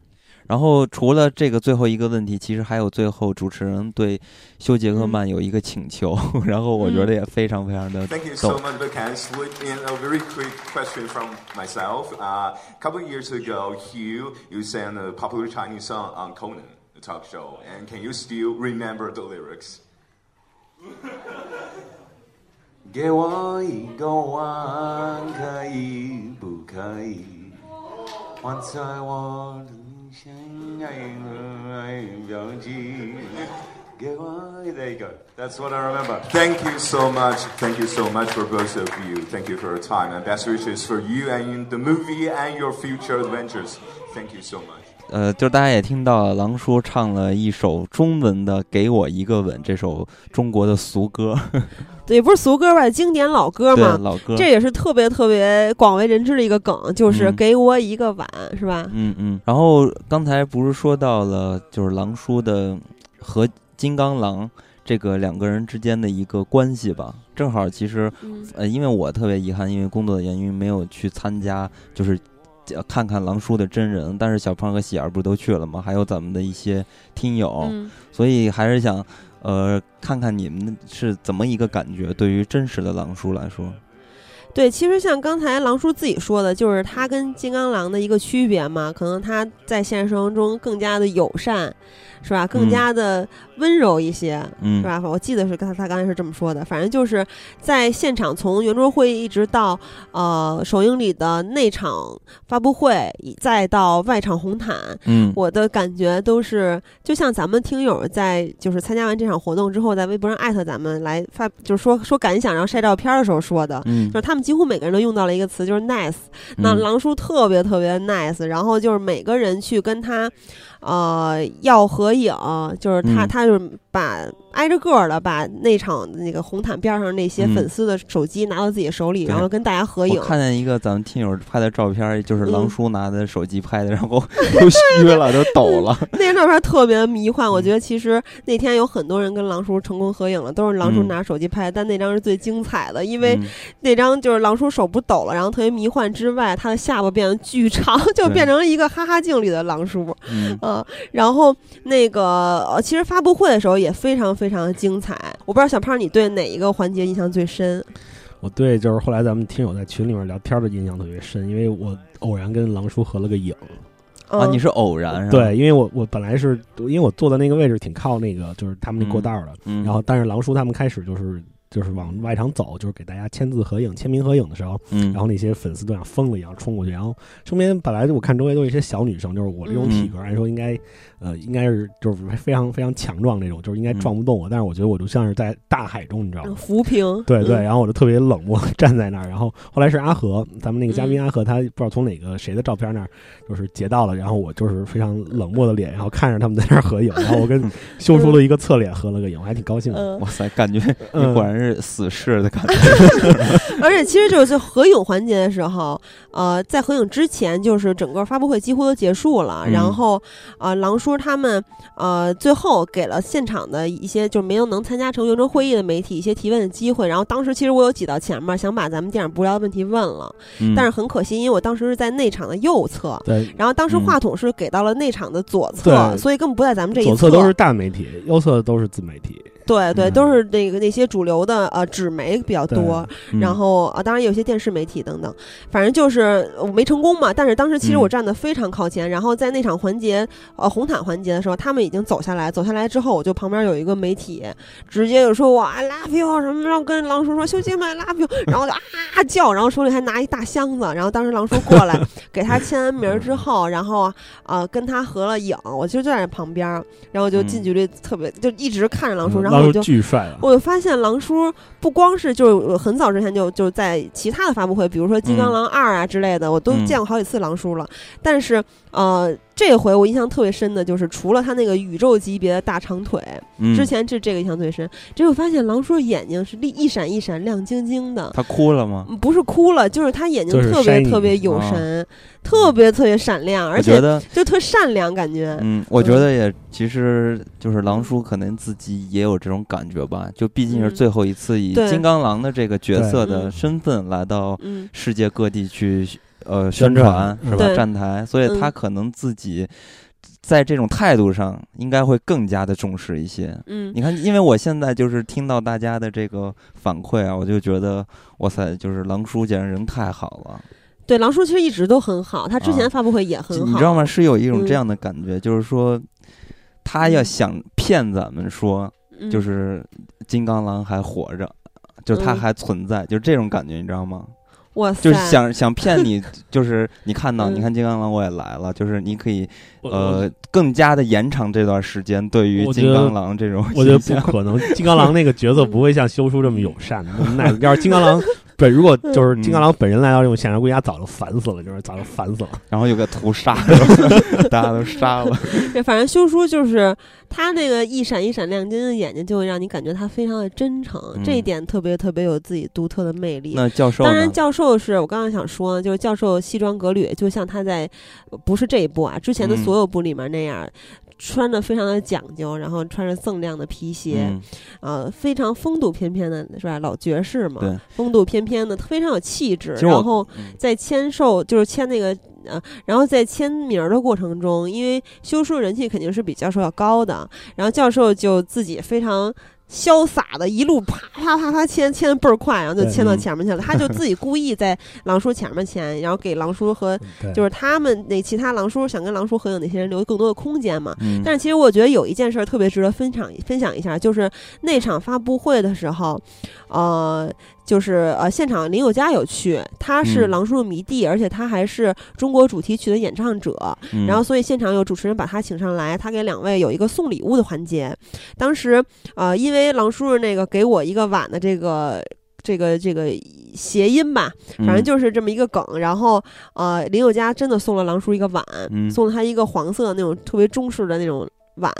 然后除了这个最后一个问题，其实还有最后主持人对修杰克曼有一个请求，然后我觉得也非常非常的 Thank you so much, slip in a very quick question from myself. Uh, a couple of years ago, Hugh, you sang a popular Chinese song on Conan, the talk show, and can you still remember the lyrics? 给我一个碗，可以不可以？放在我的。there you go. That's what I remember. Thank you so much. Thank you so much for both of you. Thank you for your time and best wishes for you and the movie and your future adventures. Thank you so much. 呃，就是大家也听到狼叔唱了一首中文的《给我一个吻》这首中国的俗歌，对，不是俗歌吧？经典老歌嘛，老歌，这也是特别特别广为人知的一个梗，就是“给我一个吻”，是吧？嗯嗯。然后刚才不是说到了，就是狼叔的和金刚狼这个两个人之间的一个关系吧？正好，其实呃，因为我特别遗憾，因为工作的原因没有去参加，就是。看看狼叔的真人，但是小胖和喜儿不都去了吗？还有咱们的一些听友，所以还是想，呃，看看你们是怎么一个感觉，对于真实的狼叔来说。对，其实像刚才狼叔自己说的，就是他跟金刚狼的一个区别嘛，可能他在现实生活中更加的友善。是吧？更加的温柔一些，嗯是吧？我记得是他他刚才是这么说的。反正就是在现场，从圆桌会议一直到呃首映礼的内场发布会，再到外场红毯，嗯，我的感觉都是就像咱们听友在就是参加完这场活动之后，在微博上艾特咱们来发，就是说说感想，然后晒照片的时候说的，嗯，就是他们几乎每个人都用到了一个词，就是 nice。那狼叔特别特别 nice，然后就是每个人去跟他。呃，要合影，就是他，他就是把。挨着个儿的把那场那个红毯边上那些粉丝的手机拿到自己手里，然后跟大家合影。我看见一个咱们听友拍的照片，就是狼叔拿的手机拍的，然后 都 虚了，都抖了。那张照片特别迷幻，我觉得其实那天有很多人跟狼叔成功合影了，都是狼叔拿手机拍，但那张是最精彩的，因为那张就是狼叔手不抖了，然后特别迷幻之外，他的下巴变得巨长，就变成了一个哈哈镜里的狼叔。嗯，然后那个呃，其实发布会的时候也非常非。常的精彩，我不知道小胖你对哪一个环节印象最深？我对就是后来咱们听友在群里面聊天的印象特别深，因为我偶然跟狼叔合了个影啊，你是偶然对，因为我我本来是因为我坐的那个位置挺靠那个就是他们那过道的，然后但是狼叔他们开始就是。就是往外场走，就是给大家签字合影、签名合影的时候，嗯，然后那些粉丝都像疯了一样冲过去，然后身边本来我看周围都是一些小女生，就是我这种体格，来说应该，呃，应该是就是非常非常强壮那种，就是应该撞不动我，但是我觉得我就像是在大海中，你知道吗？浮萍。对对，然后我就特别冷漠 站在那儿，然后后来是阿和，咱们那个嘉宾阿和，他不知道从哪个谁的照片那儿就是截到了，然后我就是非常冷漠的脸，然后看着他们在那儿合影，然后我跟修叔的一个侧脸合了个影，我还挺高兴的。哇塞，感觉 你果然是死士。的感觉，而且其实就是在合影环节的时候，呃，在合影之前，就是整个发布会几乎都结束了，然后，呃，狼叔他们，呃，最后给了现场的一些就是没有能参加成圆桌会议的媒体一些提问的机会，然后当时其实我有挤到前面，想把咱们电影不聊的问题问了，但是很可惜，因为我当时是在内场的右侧，对，然后当时话筒是给到了内场的左侧，所以根本不在咱们这一侧，左侧都是大媒体，右侧都是自媒体。对对，都是那个那些主流的呃纸媒比较多，然后啊，当然有些电视媒体等等，反正就是没成功嘛。但是当时其实我站的非常靠前，然后在那场环节呃红毯环节的时候，他们已经走下来，走下来之后，我就旁边有一个媒体，直接就说我 I love you 什么，然后跟狼叔说修姐们 I love you，然后就啊叫，然后手里还拿一大箱子，然后当时狼叔过来 给他签完名之后，然后啊跟他合了影，我其实就在旁边，然后就近距离特别就一直看着狼叔，然后。我就巨帅我就发现狼叔不光是就是很早之前就就在其他的发布会，比如说《金刚狼二》啊之类的，我都见过好几次狼叔了。但是呃，这回我印象特别深的就是，除了他那个宇宙级别的大长腿，之前这这个印象最深。结果发现狼叔眼睛是一一闪一闪亮晶晶的。他哭了吗？不是哭了，就是他眼睛特别特别有神。特别特别闪亮，而且就特善良，感觉。嗯，我觉得也其实就是狼叔可能自己也有这种感觉吧，就毕竟是最后一次以金刚狼的这个角色的身份来到世界各地去呃宣传是吧？站台，所以他可能自己在这种态度上应该会更加的重视一些。嗯，你看，因为我现在就是听到大家的这个反馈啊，我就觉得哇塞，就是狼叔简直人太好了。对，狼叔其实一直都很好，他之前发布会也很好。你知道吗？是有一种这样的感觉，就是说，他要想骗咱们说，就是金刚狼还活着，就是他还存在，就是这种感觉，你知道吗？哇塞！就是想想骗你，就是你看到，你看金刚狼我也来了，就是你可以呃更加的延长这段时间。对于金刚狼这种，我觉得不可能，金刚狼那个角色不会像修叔这么友善的。那要是金刚狼。本，如果就是金刚狼本人来到这种现场，估计他早就烦死了，就是早就烦死了。然后又给屠杀，大家都杀了。对，反正修叔就是他那个一闪一闪亮晶晶的眼睛，就会让你感觉他非常的真诚，这一点特别特别有自己独特的魅力。那教授，当然教授是我刚刚想说，就是教授西装革履，就像他在不是这一部啊，之前的所有部里面那样。穿的非常的讲究，然后穿着锃亮的皮鞋，呃，非常风度翩翩的，是吧？老爵士嘛，风度翩翩的，非常有气质。然后在签售，就是签那个呃，然后在签名的过程中，因为修书人气肯定是比教授要高的，然后教授就自己非常潇洒的一路啪啪啪啪牵牵的倍儿快，然后就牵到前面去了。他就自己故意在 狼叔前面牵，然后给狼叔和就是他们那其他狼叔想跟狼叔合影那些人留更多的空间嘛。但是其实我觉得有一件事特别值得分享分享一下，就是那场发布会的时候，呃。就是呃，现场林宥嘉有去，他是狼叔的迷弟，而且他还是中国主题曲的演唱者。然后，所以现场有主持人把他请上来，他给两位有一个送礼物的环节。当时呃，因为狼叔那个给我一个碗的这个这个这个谐音吧，反正就是这么一个梗。然后呃，林宥嘉真的送了狼叔一个碗，送了他一个黄色那种特别中式的那种。碗，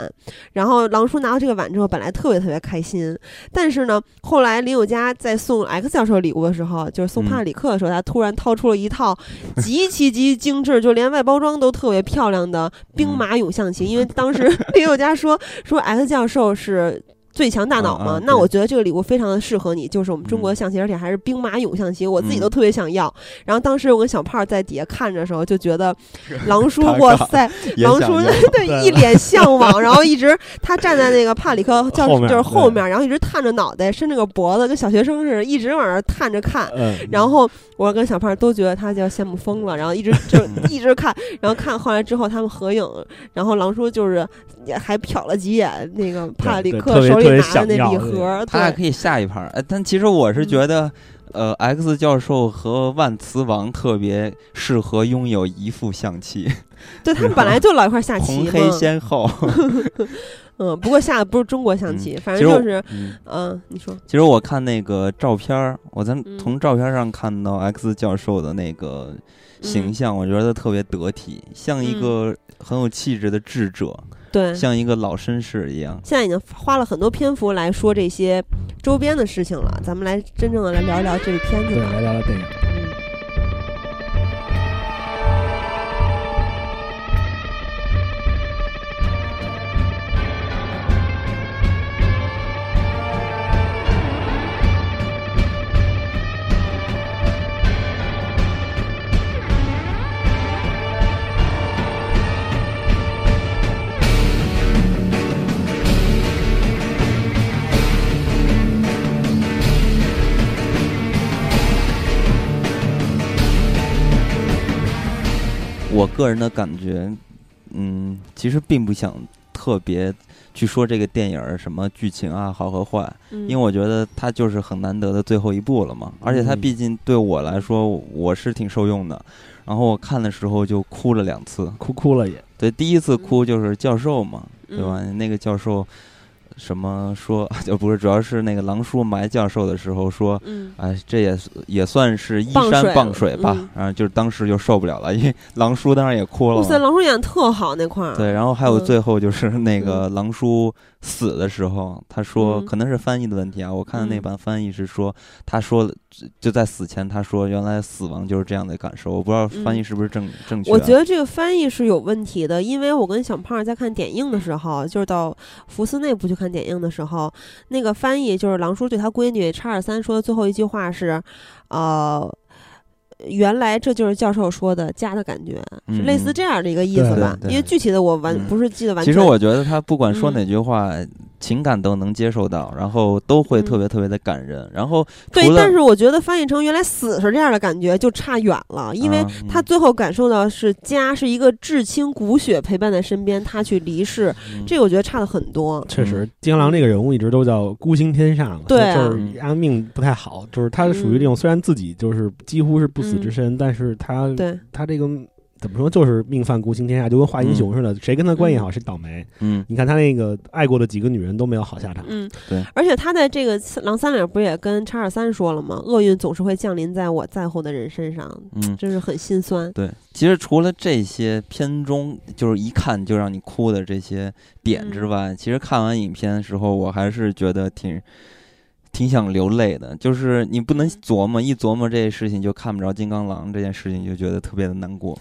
然后狼叔拿到这个碗之后，本来特别特别开心，但是呢，后来林宥嘉在送 X 教授礼物的时候，就是送帕里克的时候，他突然掏出了一套极其极精致，就连外包装都特别漂亮的兵马俑象棋，因为当时 林宥嘉说说 X 教授是。最强大脑嘛，那我觉得这个礼物非常的适合你，就是我们中国的象棋，而且还是兵马俑象棋，我自己都特别想要。然后当时我跟小胖在底下看着的时候，就觉得 狼叔，哇塞，狼叔对一脸向往，然后一直他站在那个帕里克教就是后面，然后一直探着脑袋，伸着个脖子，跟小学生似的，一直往那探着看。然后我跟小胖都觉得他就要羡慕疯了，然后一直就一直看，然后看后来之后他们合影，然后狼叔就是也还瞟了几眼那个帕里克手里。拿的那礼盒，他还可以下一盘。哎，但其实我是觉得，呃，X 教授和万磁王特别适合拥有一副象棋。对他们本来就老一块下棋红黑先后。嗯，不过下的不是中国象棋，反正就是，嗯，你说。其实我看那个照片我在从照片上看到 X 教授的那个形象，我觉得特别得体，像一个很有气质的智者。对，像一个老绅士一样。现在已经花了很多篇幅来说这些周边的事情了，咱们来真正的来聊一聊这个片子。对，来聊聊电影。我个人的感觉，嗯，其实并不想特别去说这个电影什么剧情啊好和坏，因为我觉得它就是很难得的最后一部了嘛。而且它毕竟对我来说，我是挺受用的。然后我看的时候就哭了两次，哭哭了也。对，第一次哭就是教授嘛，对吧？那个教授。什么说 就不是，主要是那个狼叔埋教授的时候说，哎，这也也算是依山傍水吧。然后就是当时就受不了了，因为狼叔当然也哭了。哇塞，狼叔演特好那块儿。对，然后还有最后就是那个狼叔。死的时候，他说可能是翻译的问题啊。我看的那版翻译是说，他说就在死前，他说原来死亡就是这样的感受。我不知道翻译是不是正正确。我觉得这个翻译是有问题的，因为我跟小胖在看点映的时候，就是到福斯内部去看点映的时候，那个翻译就是狼叔对他闺女叉二三说的最后一句话是，呃。原来这就是教授说的家的感觉，是类似这样的一个意思吧？因为具体的我完不是记得完全。其实我觉得他不管说哪句话。情感都能接受到，然后都会特别特别的感人。然后对，但是我觉得翻译成原来死是这样的感觉就差远了，因为他最后感受到是家是一个至亲骨血陪伴在身边，他去离世，这个我觉得差的很多。确实，金刚狼这个人物一直都叫孤星天下嘛，对，就是安命不太好，就是他属于这种虽然自己就是几乎是不死之身，但是他对。他这个。怎么说就是命犯孤星天下，就跟华英雄似的，谁跟他关系好谁倒霉。嗯，你看他那个爱过的几个女人都没有好下场。嗯，对。而且他在这个狼三里不也跟叉二三说了吗？厄运总是会降临在我在乎的人身上。嗯，真是很心酸。对，其实除了这些片中就是一看就让你哭的这些点之外，其实看完影片的时候，我还是觉得挺挺想流泪的。就是你不能琢磨，一琢磨这些事情就看不着金刚狼这件事情，就觉得特别的难过。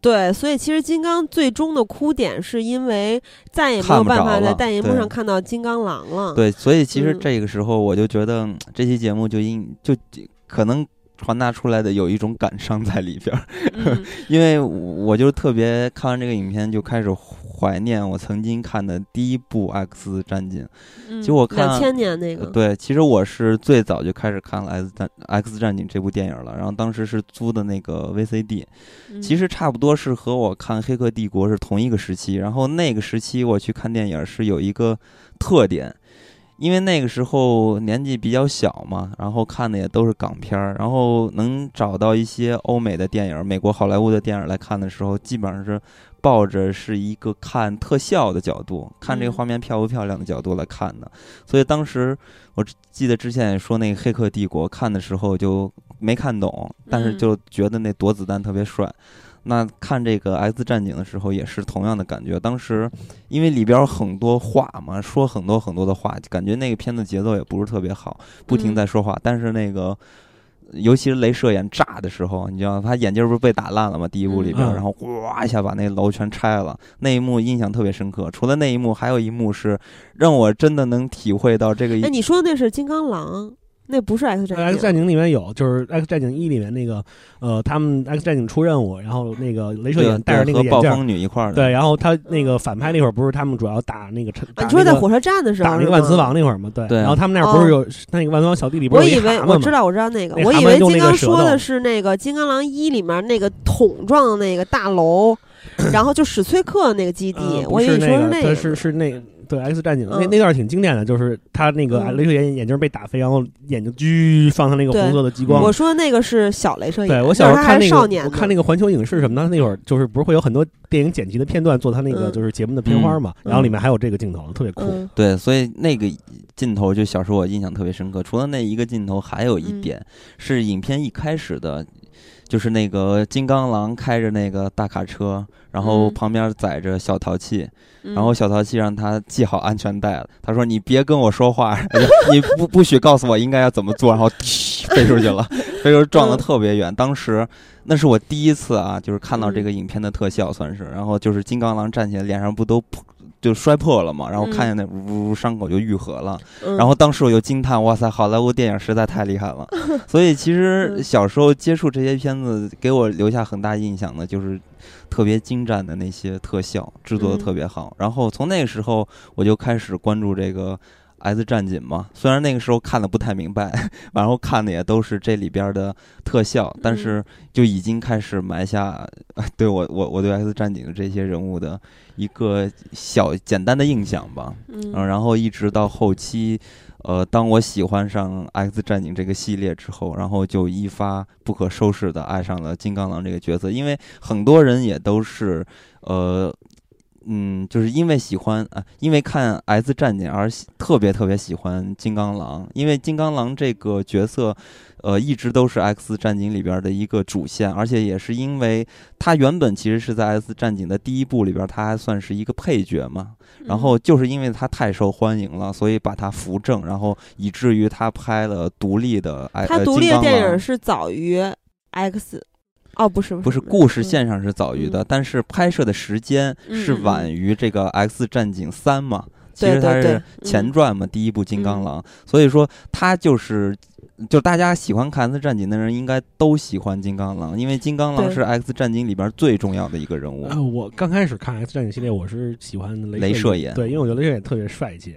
对，所以其实金刚最终的哭点是因为再也没有办法在大荧幕上看到金刚狼了。对，所以其实这个时候我就觉得这期节目就应就可能传达出来的有一种感伤在里边儿，因为我就特别看完这个影片就开始怀念我曾经看的第一部《X 战警》，其实我看两千年那个。对，其实我是最早就开始看了《X 战 X 战警》这部电影了，然后当时是租的那个 VCD，其实差不多是和我看《黑客帝国》是同一个时期，然后那个时期我去看电影是有一个特点。因为那个时候年纪比较小嘛，然后看的也都是港片儿，然后能找到一些欧美的电影、美国好莱坞的电影来看的时候，基本上是抱着是一个看特效的角度，看这个画面漂不漂亮的角度来看的。所以当时我记得之前也说那个《黑客帝国》，看的时候就没看懂，但是就觉得那躲子弹特别帅。那看这个《X 战警》的时候也是同样的感觉。当时因为里边很多话嘛，说很多很多的话，感觉那个片子节奏也不是特别好，不停在说话。但是那个，尤其是镭射眼炸的时候，你知道他眼镜不是被打烂了吗？第一部里边，然后哗一下把那楼全拆了，那一幕印象特别深刻。除了那一幕，还有一幕是让我真的能体会到这个。哎，你说的那是金刚狼。那不是 X 战警，X 战警里面有，就是 X 战警一里面那个，呃，他们 X 战警出任务，然后那个镭射眼戴着那个眼镜，女一块儿，对，然后他那个反派那会儿不是他们主要打那个，你说在火车站的时候打那个万磁王那会儿嘛，对，然后他们那儿不是有那个万磁王小弟里边，我以为我知道我知道那个，我以为金刚说的是那个金刚狼一里面那个桶状的那个大楼，然后就史崔克那个基地，我以为说是那个，是是那。对，X 战警那那段挺经典的，就是他那个镭射眼眼镜被打飞，然后眼睛狙放上那个红色的激光。我说那个是小镭射眼，对我小时候看那个，看那个环球影视什么的，那会儿就是不是会有很多电影剪辑的片段做他那个就是节目的片花嘛，然后里面还有这个镜头，特别酷。对，所以那个镜头就小时候我印象特别深刻。除了那一个镜头，还有一点是影片一开始的。就是那个金刚狼开着那个大卡车，然后旁边载着小淘气，然后小淘气让他系好安全带了。他说：“你别跟我说话，你不不许告诉我应该要怎么做。”然后飞出去了，飞出撞得特别远。当时那是我第一次啊，就是看到这个影片的特效，算是。然后就是金刚狼站起来，脸上不都就摔破了嘛，然后看见那呜呜伤口就愈合了，然后当时我就惊叹：哇塞，好莱坞电影实在太厉害了。所以其实小时候接触这些片子，给我留下很大印象的就是特别精湛的那些特效，制作的特别好。然后从那个时候我就开始关注这个。X 战警嘛，虽然那个时候看的不太明白，然后看的也都是这里边的特效，但是就已经开始埋下 对我我我对 X 战警的这些人物的一个小简单的印象吧。嗯，然后一直到后期，呃，当我喜欢上 X 战警这个系列之后，然后就一发不可收拾的爱上了金刚狼这个角色，因为很多人也都是呃。嗯，就是因为喜欢啊，因为看《X 战警》而特别特别喜欢金刚狼，因为金刚狼这个角色，呃，一直都是《X 战警》里边的一个主线，而且也是因为他原本其实是在《X 战警》的第一部里边，他还算是一个配角嘛。然后就是因为他太受欢迎了，所以把他扶正，然后以至于他拍了独立的。他独立的电影是早于 X。哦，不是，不是，故事线上是早于的，但是拍摄的时间是晚于这个《X 战警三》嘛？其实它是前传嘛，第一部《金刚狼》，所以说它就是，就大家喜欢看《X 战警》的人应该都喜欢金刚狼，因为金刚狼是《X 战警》里边最重要的一个人物。我刚开始看《X 战警》系列，我是喜欢镭射眼，对，因为我觉得镭射眼特别帅气。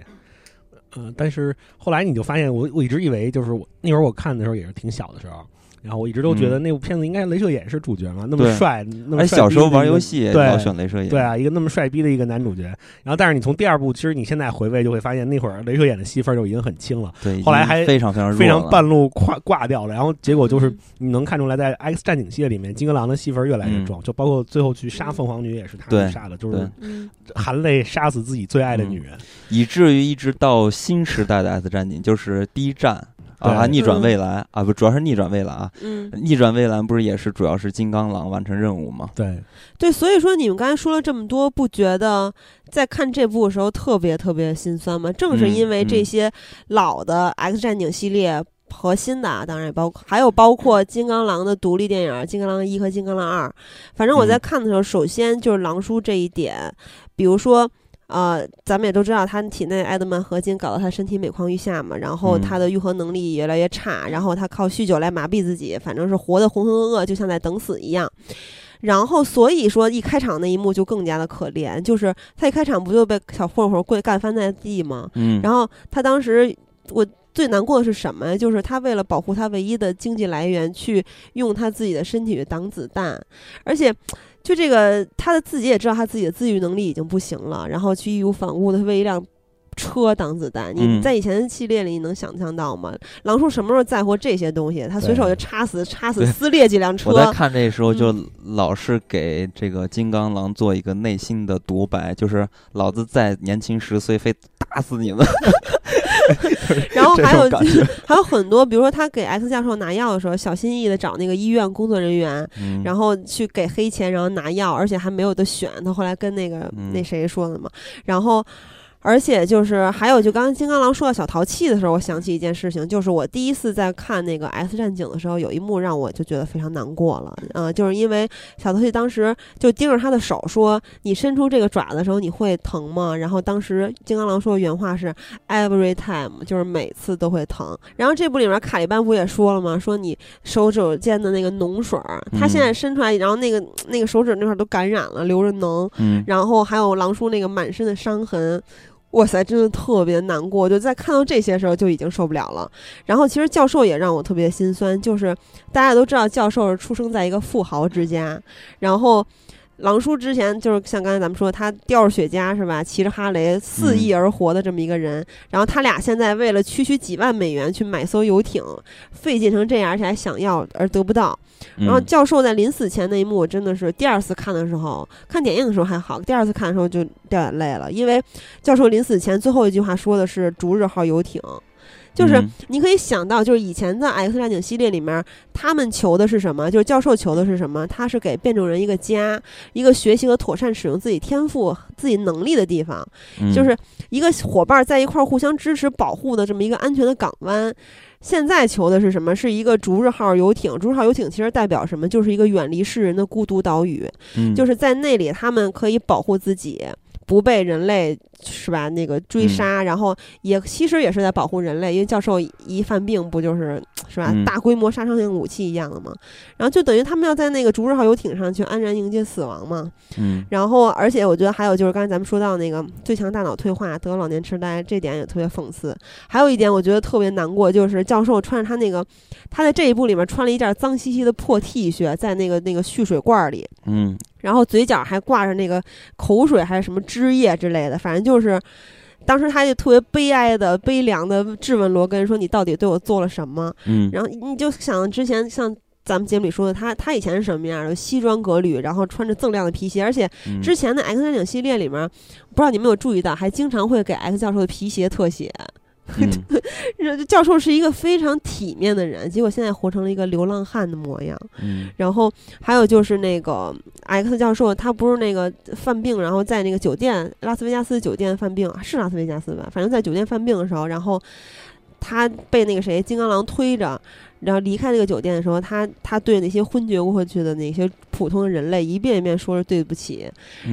嗯，但是后来你就发现，我我一直以为就是我那会儿我看的时候也是挺小的时候。然后我一直都觉得那部片子应该镭射眼是主角嘛，那么帅，那么小时候玩游戏老选镭射眼，对啊，一个那么帅逼的一个男主角。然后，但是你从第二部，其实你现在回味就会发现，那会儿镭射眼的戏份就已经很轻了。对，后来还非常非常非常半路挂挂掉了。然后结果就是你能看出来，在 X 战警系列里面，金刚狼的戏份越来越重，就包括最后去杀凤凰女也是他杀的，就是含泪杀死自己最爱的女人，以至于一直到新时代的 X 战警，就是第一战。啊！逆转未来啊，不，主要是逆转未来啊。嗯，逆转未来不是也是主要是金刚狼完成任务吗？对，对，所以说你们刚才说了这么多，不觉得在看这部的时候特别特别心酸吗？正是因为这些老的 X 战警系列和新的，啊，当然也包括还有包括金刚狼的独立电影《金刚狼一》和《金刚狼二》。反正我在看的时候，首先就是狼叔这一点，比如说。呃，咱们也都知道，他体内艾德曼合金搞得他身体每况愈下嘛，然后他的愈合能力越来越差，然后他靠酗酒来麻痹自己，反正是活得浑浑噩噩，就像在等死一样。然后所以说，一开场那一幕就更加的可怜，就是他一开场不就被小混混跪干翻在地吗？嗯。然后他当时我最难过的是什么？就是他为了保护他唯一的经济来源，去用他自己的身体去挡子弹，而且。就这个，他的自己也知道他自己的自愈能力已经不行了，然后去义无反顾的为一辆车挡子弹。你在以前的系列里，你能想象到吗？狼叔什么时候在乎这些东西？他随手就插死、插死、撕裂几辆车。我在看这时候，就老是给这个金刚狼做一个内心的独白，就是老子在年轻十岁，非打死你们。然后还有 还有很多，比如说他给 X 教授拿药的时候，小心翼翼的找那个医院工作人员，然后去给黑钱，然后拿药，而且还没有的选。他后来跟那个那谁说的嘛，然后。而且就是还有，就刚刚金刚狼说到小淘气的时候，我想起一件事情，就是我第一次在看那个 S 战警的时候，有一幕让我就觉得非常难过了。嗯，就是因为小淘气当时就盯着他的手说：“你伸出这个爪子的时候，你会疼吗？”然后当时金刚狼说的原话是 “every time”，就是每次都会疼。然后这部里面卡利班不也说了吗？说你手指间的那个脓水，他现在伸出来，然后那个那个手指那块都感染了，流着脓。嗯。然后还有狼叔那个满身的伤痕。哇塞，真的特别难过，就在看到这些时候就已经受不了了。然后其实教授也让我特别心酸，就是大家都知道教授是出生在一个富豪之家，然后。狼叔之前就是像刚才咱们说，他吊着雪茄是吧？骑着哈雷肆意而活的这么一个人。然后他俩现在为了区区几万美元去买艘游艇，费劲成这样，而且还想要而得不到。然后教授在临死前那一幕，我真的是第二次看的时候，看电影的时候还好，第二次看的时候就掉眼泪了，因为教授临死前最后一句话说的是“逐日号游艇”。就是你可以想到，就是以前在 X 战警系列里面，他们求的是什么？就是教授求的是什么？他是给变种人一个家，一个学习和妥善使用自己天赋、自己能力的地方，就是一个伙伴在一块儿互相支持、保护的这么一个安全的港湾。现在求的是什么？是一个逐日号游艇。逐日号游艇其实代表什么？就是一个远离世人的孤独岛屿。就是在那里，他们可以保护自己。不被人类是吧？那个追杀，然后也其实也是在保护人类，因为教授一犯病不就是是吧？大规模杀伤性武器一样的嘛。然后就等于他们要在那个逐日号游艇上去安然迎接死亡嘛。嗯。然后，而且我觉得还有就是刚才咱们说到那个最强大脑退化得老年痴呆，这点也特别讽刺。还有一点我觉得特别难过，就是教授穿着他那个他在这一部里面穿了一件脏兮兮的破 T 恤，在那个那个蓄水罐里。嗯。然后嘴角还挂着那个口水，还是什么汁液之类的，反正就是，当时他就特别悲哀的、悲凉的质问罗根说：“你到底对我做了什么？”嗯，然后你就想之前像咱们节目里说的，他他以前是什么样的？西装革履，然后穿着锃亮的皮鞋，而且之前的 X 战警系列里面，不知道你们有注意到，还经常会给 X 教授的皮鞋特写。教授是一个非常体面的人，结果现在活成了一个流浪汉的模样。嗯，然后还有就是那个 X 教授，他不是那个犯病，然后在那个酒店拉斯维加斯酒店犯病，是拉斯维加斯吧？反正在酒店犯病的时候，然后他被那个谁金刚狼推着，然后离开那个酒店的时候，他他对那些昏厥过去的那些普通的人类一遍一遍说着对不起，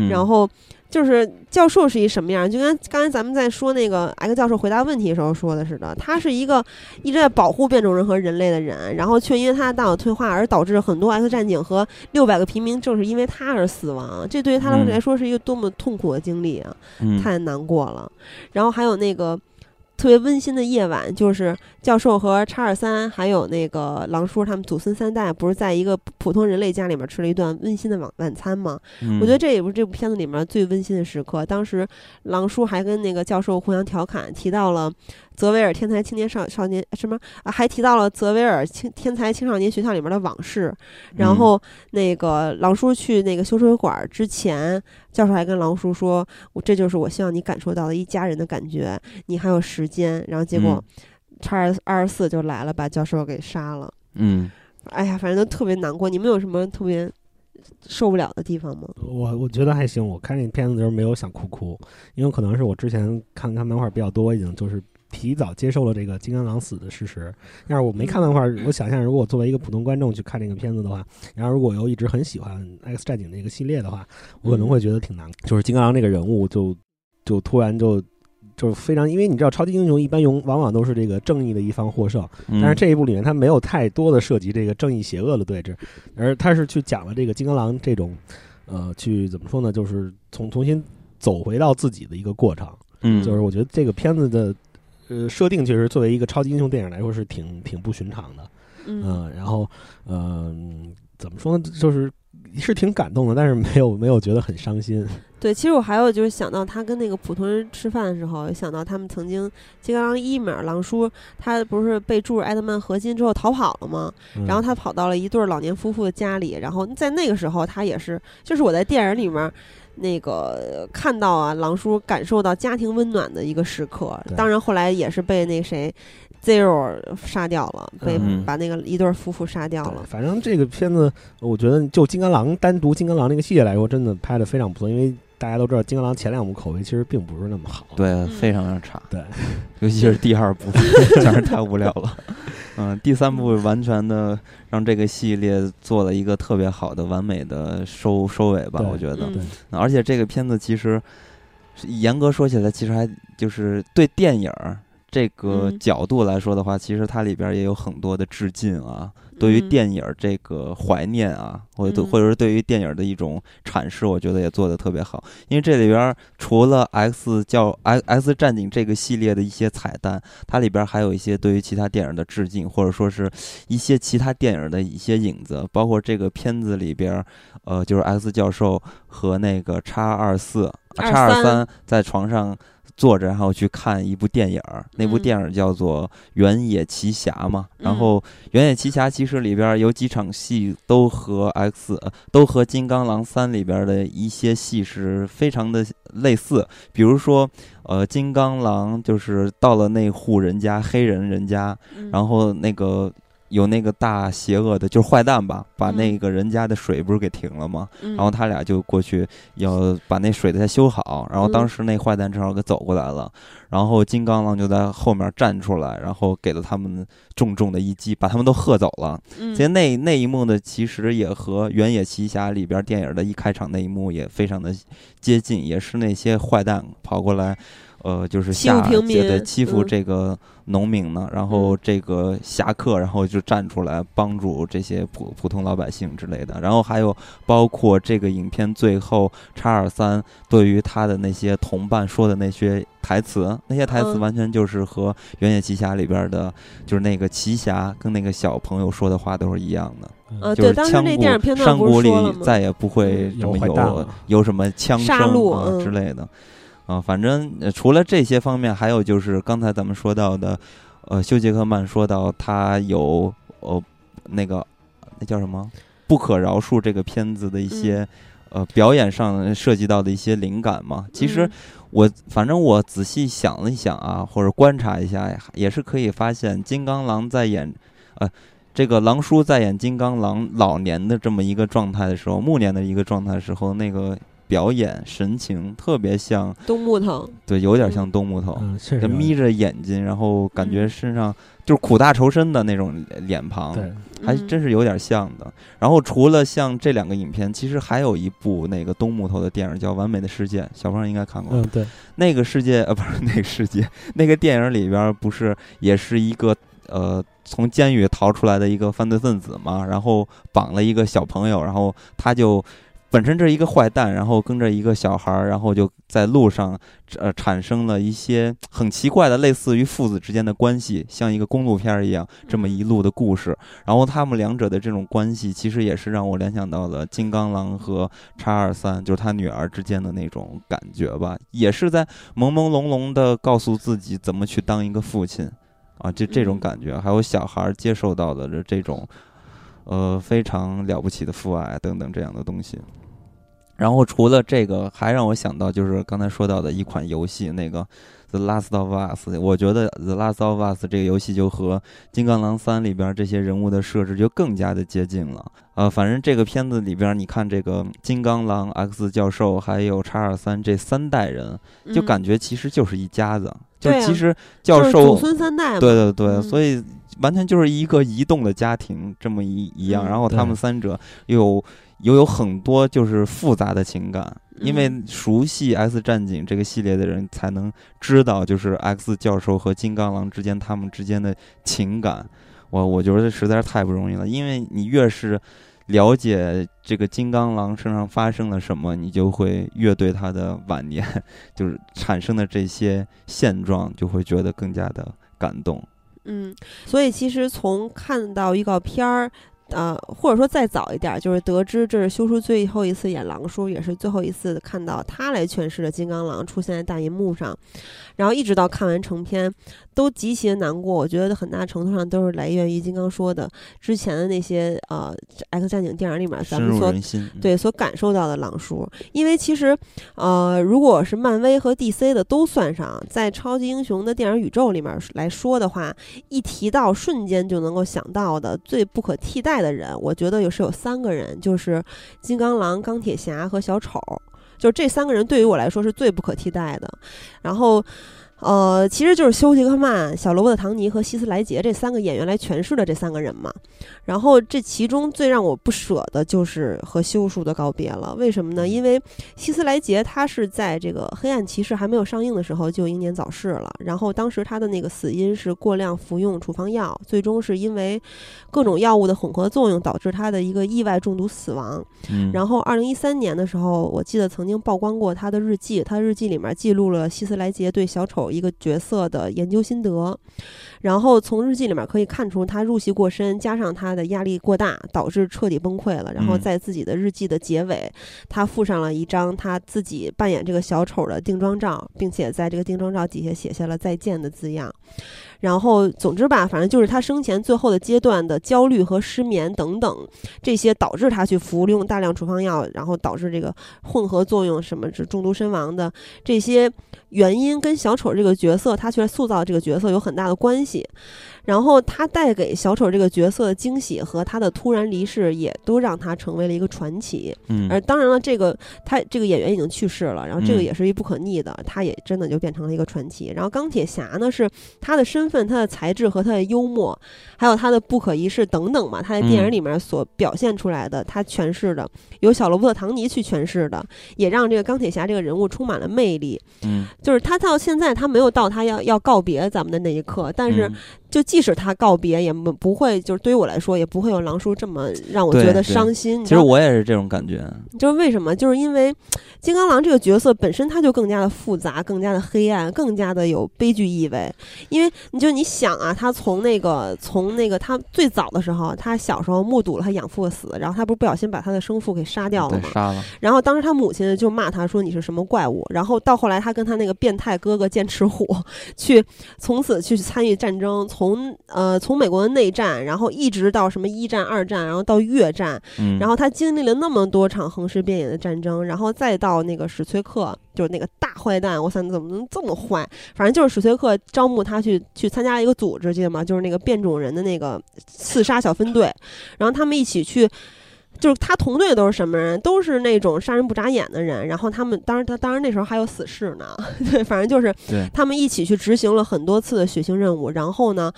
然后。就是教授是一什么样？就跟刚才咱们在说那个 X 教授回答问题的时候说的似的，他是一个一直在保护变种人和人类的人，然后却因为他的大脑退化而导致很多 X 战警和六百个平民正是因为他而死亡。这对于他来说是一个多么痛苦的经历啊！太难过了。然后还有那个。特别温馨的夜晚，就是教授和查尔三还有那个狼叔他们祖孙三代，不是在一个普通人类家里面吃了一顿温馨的晚晚餐吗？我觉得这也不是这部片子里面最温馨的时刻。当时狼叔还跟那个教授互相调侃，提到了。泽维尔天才青年少少年什么啊？还提到了泽维尔青天才青少年学校里面的往事。然后那个狼叔去那个修水管之前，教授还跟狼叔说：“我这就是我希望你感受到的一家人的感觉。你还有时间。”然后结果叉二二十四就来了，把教授给杀了。嗯，哎呀，反正都特别难过。你们有什么特别受不了的地方吗？我我觉得还行。我看这片子的时候没有想哭哭，因为可能是我之前看看漫画比较多，已经就是。提早接受了这个金刚狼死的事实。要是我没看漫画，我想象如果我作为一个普通观众去看这个片子的话，然后如果我又一直很喜欢 X 战警那个系列的话，我可能会觉得挺难。就是金刚狼这个人物就就突然就就非常，因为你知道超级英雄一般用往往都是这个正义的一方获胜，但是这一部里面他没有太多的涉及这个正义邪恶的对峙，而他是去讲了这个金刚狼这种呃去怎么说呢，就是从重新走回到自己的一个过程。嗯，就是我觉得这个片子的呃设定其实作为一个超级英雄电影来说是挺挺不寻常的。嗯，然后嗯，怎么说呢，就是。是挺感动的，但是没有没有觉得很伤心。对，其实我还有就是想到他跟那个普通人吃饭的时候，想到他们曾经《金刚狼一》里面狼叔他不是被注入艾德曼核心之后逃跑了吗？然后他跑到了一对老年夫妇的家里，然后在那个时候他也是，就是我在电影里面那个看到啊，狼叔感受到家庭温暖的一个时刻。当然后来也是被那谁。Zero 杀掉了，被把那个一对夫妇杀掉了。反正这个片子，我觉得就金刚狼单独金刚狼那个系列来说，真的拍的非常不错。因为大家都知道，金刚狼前两部口碑其实并不是那么好，对，非常的差。对，尤其是第二部，简直太无聊了。嗯，第三部完全的让这个系列做了一个特别好的、完美的收收尾吧，我觉得。而且这个片子其实严格说起来，其实还就是对电影。这个角度来说的话，其实它里边也有很多的致敬啊，对于电影这个怀念啊，或者或者是对于电影的一种阐释，我觉得也做得特别好。因为这里边除了 X 叫 X X 战警这个系列的一些彩蛋，它里边还有一些对于其他电影的致敬，或者说是一些其他电影的一些影子，包括这个片子里边，呃，就是 X 教授和那个叉二四叉二三在床上。坐着，然后去看一部电影儿那部电影叫做《原野奇侠》嘛。然后《原野奇侠》其实里边有几场戏都和 X 都和《金刚狼三》里边的一些戏是非常的类似。比如说，呃，金刚狼就是到了那户人家，黑人人家，然后那个。有那个大邪恶的，就是坏蛋吧，把那个人家的水不是给停了吗？然后他俩就过去要把那水再修好。然后当时那坏蛋正好给走过来了，然后金刚狼就在后面站出来，然后给了他们重重的一击，把他们都喝走了。其实那那一幕呢，其实也和《原野奇侠》里边电影的一开场那一幕也非常的接近，也是那些坏蛋跑过来。呃，就是下觉得欺负这个农民呢，然后这个侠客，然后就站出来帮助这些普普通老百姓之类的。然后还有包括这个影片最后叉二三对于他的那些同伴说的那些台词，那些台词完全就是和《原野奇侠》里边的，就是那个奇侠跟那个小朋友说的话都是一样的。呃，对，当时那电影片段山谷里再也不会这么有有什么枪声啊之类的。啊，反正除了这些方面，还有就是刚才咱们说到的，呃，休杰克曼说到他有呃那个那叫什么不可饶恕这个片子的一些呃表演上涉及到的一些灵感嘛。其实我反正我仔细想了一想啊，或者观察一下，也是可以发现，金刚狼在演呃这个狼叔在演金刚狼老年的这么一个状态的时候，暮年的一个状态的时候，那个。表演神情特别像东木头，对，有点像东木头，眯着眼睛，然后感觉身上就是苦大仇深的那种脸庞，对，还真是有点像的。然后除了像这两个影片，其实还有一部那个东木头的电影叫《完美的世界》，小朋友应该看过。嗯，对，那个世界呃，不是那个世界，那个电影里边不是也是一个呃从监狱逃出来的一个犯罪分子嘛，然后绑了一个小朋友，然后他就。本身这是一个坏蛋，然后跟着一个小孩儿，然后就在路上，呃，产生了一些很奇怪的，类似于父子之间的关系，像一个公路片一样，这么一路的故事。然后他们两者的这种关系，其实也是让我联想到了金刚狼和叉二三，就是他女儿之间的那种感觉吧，也是在朦朦胧胧的告诉自己怎么去当一个父亲，啊，就这种感觉。还有小孩接受到的这种，呃，非常了不起的父爱等等这样的东西。然后除了这个，还让我想到就是刚才说到的一款游戏，那个《The Last of Us》。我觉得《The Last of Us》这个游戏就和《金刚狼三》里边这些人物的设置就更加的接近了。呃，反正这个片子里边，你看这个金刚狼、X 教授还有叉二三这三代人，就感觉其实就是一家子。就其实教授祖孙三代。对对对，所以。完全就是一个移动的家庭这么一一样，然后他们三者又有又有很多就是复杂的情感，因为熟悉《X 战警》这个系列的人才能知道，就是 X 教授和金刚狼之间他们之间的情感。我我觉得实在是太不容易了，因为你越是了解这个金刚狼身上发生了什么，你就会越对他的晚年 就是产生的这些现状，就会觉得更加的感动。嗯，所以其实从看到预告片儿。呃，或者说再早一点，就是得知这是修叔最后一次演狼叔，也是最后一次看到他来诠释的金刚狼出现在大银幕上，然后一直到看完成片，都极其的难过。我觉得很大程度上都是来源于金刚说的之前的那些呃《X 战警》电影里面咱们所对所感受到的狼叔。因为其实呃，如果是漫威和 DC 的都算上，在超级英雄的电影宇宙里面来说的话，一提到瞬间就能够想到的最不可替代。的人，我觉得有是有三个人，就是金刚狼、钢铁侠和小丑，就这三个人对于我来说是最不可替代的。然后。呃，其实就是休·杰克曼、小罗伯特·唐尼和希斯莱杰这三个演员来诠释的这三个人嘛。然后这其中最让我不舍的就是和休叔的告别了。为什么呢？因为希斯莱杰他是在这个《黑暗骑士》还没有上映的时候就英年早逝了。然后当时他的那个死因是过量服用处方药，最终是因为各种药物的混合作用导致他的一个意外中毒死亡。然后二零一三年的时候，我记得曾经曝光过他的日记，他日记里面记录了希斯莱杰对小丑。一个角色的研究心得，然后从日记里面可以看出，他入戏过深，加上他的压力过大，导致彻底崩溃了。然后在自己的日记的结尾，他附上了一张他自己扮演这个小丑的定妆照，并且在这个定妆照底下写下了再见的字样。然后，总之吧，反正就是他生前最后的阶段的焦虑和失眠等等，这些导致他去服用大量处方药，然后导致这个混合作用，什么是中毒身亡的这些原因，跟小丑这个角色他去塑造这个角色有很大的关系。然后他带给小丑这个角色的惊喜和他的突然离世，也都让他成为了一个传奇。嗯，而当然了，这个他这个演员已经去世了，然后这个也是一不可逆的，他也真的就变成了一个传奇。然后钢铁侠呢，是他的身份、他的才智和他的幽默，还有他的不可一世等等嘛，他在电影里面所表现出来的，他诠释的由小罗伯特·唐尼去诠释的，也让这个钢铁侠这个人物充满了魅力。嗯，就是他到现在他没有到他要要告别咱们的那一刻，但是。是即使他告别，也不不会，就是对于我来说，也不会有狼叔这么让我觉得伤心。其实我也是这种感觉。就是为什么？就是因为金刚狼这个角色本身，他就更加的复杂，更加的黑暗，更加的有悲剧意味。因为你就你想啊，他从那个从那个他最早的时候，他小时候目睹了他养父的死，然后他不是不小心把他的生父给杀掉了吗？杀了。然后当时他母亲就骂他说：“你是什么怪物？”然后到后来，他跟他那个变态哥哥剑齿虎去从此去参与战争。从呃，从美国的内战，然后一直到什么一战、二战，然后到越战，然后他经历了那么多场横尸遍野的战争，然后再到那个史崔克，就是那个大坏蛋，我想怎么能这么坏？反正就是史崔克招募他去去参加一个组织，记得吗？就是那个变种人的那个刺杀小分队，然后他们一起去。就是他同队都是什么人？都是那种杀人不眨眼的人。然后他们，当然他当然那时候还有死士呢。对，反正就是他们一起去执行了很多次的血腥任务。然后呢？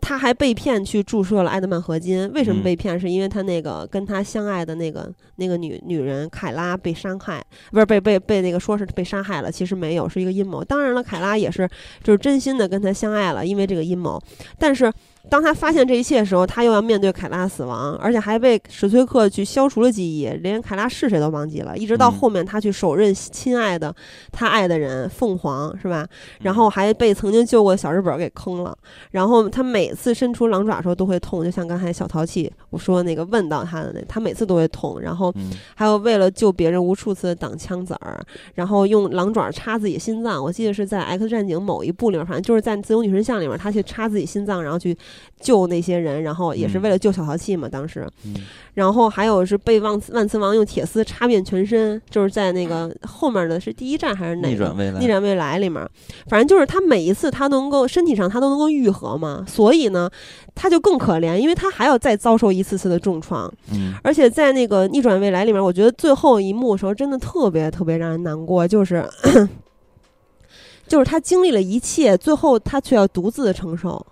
他还被骗去注射了艾德曼合金，为什么被骗？是因为他那个跟他相爱的那个那个女女人凯拉被伤害，不是被被被那个说是被杀害了，其实没有，是一个阴谋。当然了，凯拉也是就是真心的跟他相爱了，因为这个阴谋。但是当他发现这一切的时候，他又要面对凯拉死亡，而且还被史崔克去消除了记忆，连凯拉是谁都忘记了。一直到后面他去手刃亲爱的他爱的人凤凰，是吧？然后还被曾经救过的小日本给坑了。然后他每每次伸出狼爪的时候都会痛，就像刚才小淘气我说那个问到他的那，他每次都会痛。然后还有为了救别人无数次挡枪子儿，然后用狼爪插自己心脏。我记得是在《X 战警》某一部里面，反正就是在《自由女神像》里面，他去插自己心脏，然后去救那些人，然后也是为了救小淘气嘛。当时，然后还有是被万万磁王用铁丝插遍全身，就是在那个后面的是第一站还是哪个？逆转未来。逆转未来里面，反正就是他每一次他能够身体上他都能够愈合嘛，所所以呢，他就更可怜，因为他还要再遭受一次次的重创。嗯，而且在那个逆转未来里面，我觉得最后一幕的时候真的特别特别让人难过，就是 就是他经历了一切，最后他却要独自的承受。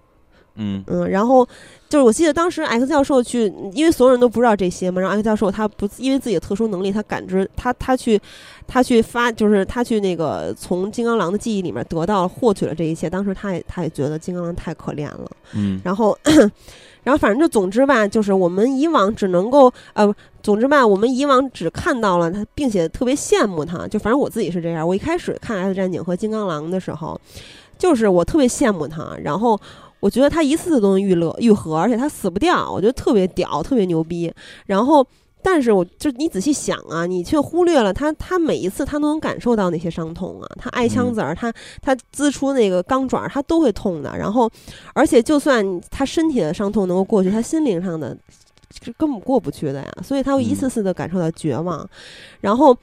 嗯嗯，然后就是我记得当时 X 教授去，因为所有人都不知道这些嘛，然后 X 教授他不因为自己的特殊能力，他感知他他去他去发，就是他去那个从金刚狼的记忆里面得到获取了这一切。当时他也他也觉得金刚狼太可怜了，嗯，然后 然后反正就总之吧，就是我们以往只能够呃，总之吧，我们以往只看到了他，并且特别羡慕他，就反正我自己是这样。我一开始看 X 战警和金刚狼的时候。就是我特别羡慕他，然后我觉得他一次次都能愈乐愈合，而且他死不掉，我觉得特别屌，特别牛逼。然后，但是我就你仔细想啊，你却忽略了他，他每一次他都能感受到那些伤痛啊，他挨枪子儿，他他滋出那个钢爪，他都会痛的。然后，而且就算他身体的伤痛能够过去，他心灵上的是根本过不去的呀。所以他会一次次的感受到绝望，然后。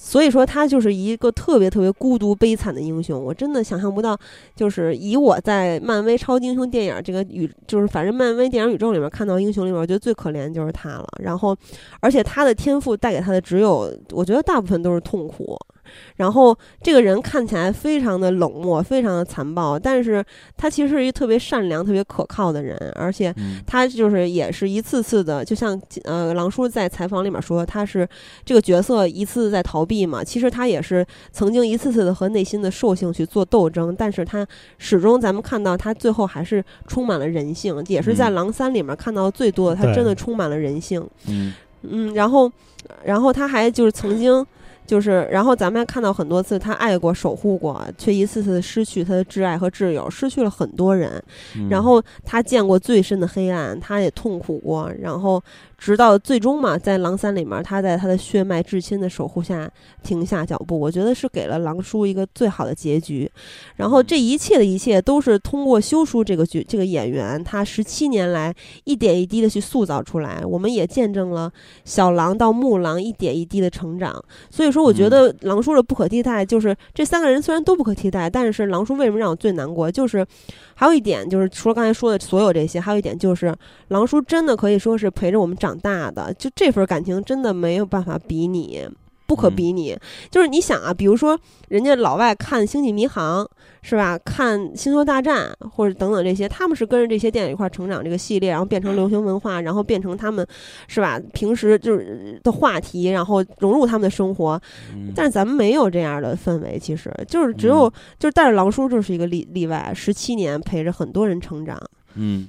所以说他就是一个特别特别孤独悲惨的英雄，我真的想象不到，就是以我在漫威超级英雄电影这个宇，就是反正漫威电影宇宙里面看到英雄里面，我觉得最可怜就是他了。然后，而且他的天赋带给他的只有，我觉得大部分都是痛苦。然后这个人看起来非常的冷漠，非常的残暴，但是他其实是一个特别善良、特别可靠的人，而且他就是也是一次次的，就像呃狼叔在采访里面说，他是这个角色一次次在逃避嘛，其实他也是曾经一次次的和内心的兽性去做斗争，但是他始终咱们看到他最后还是充满了人性，也是在狼三里面看到最多的，他真的充满了人性，嗯。嗯，然后然后他还就是曾经。就是，然后咱们还看到很多次，他爱过、守护过，却一次次失去他的挚爱和挚友，失去了很多人。然后他见过最深的黑暗，他也痛苦过。然后。直到最终嘛，在狼三里面，他在他的血脉至亲的守护下停下脚步，我觉得是给了狼叔一个最好的结局。然后这一切的一切都是通过修书这个剧这个演员，他十七年来一点一滴的去塑造出来。我们也见证了小狼到木狼一点一滴的成长。所以说，我觉得狼叔的不可替代就是这三个人虽然都不可替代，但是狼叔为什么让我最难过？就是还有一点就是除了刚才说的所有这些，还有一点就是狼叔真的可以说是陪着我们长。长大的就这份感情真的没有办法比拟，不可比拟。就是你想啊，比如说人家老外看《星际迷航》是吧？看《星球大战》或者等等这些，他们是跟着这些电影一块成长，这个系列然后变成流行文化，然后变成他们是吧？平时就是的话题，然后融入他们的生活。但是咱们没有这样的氛围，其实就是只有就是带着狼叔就是一个例例外，十七年陪着很多人成长。嗯。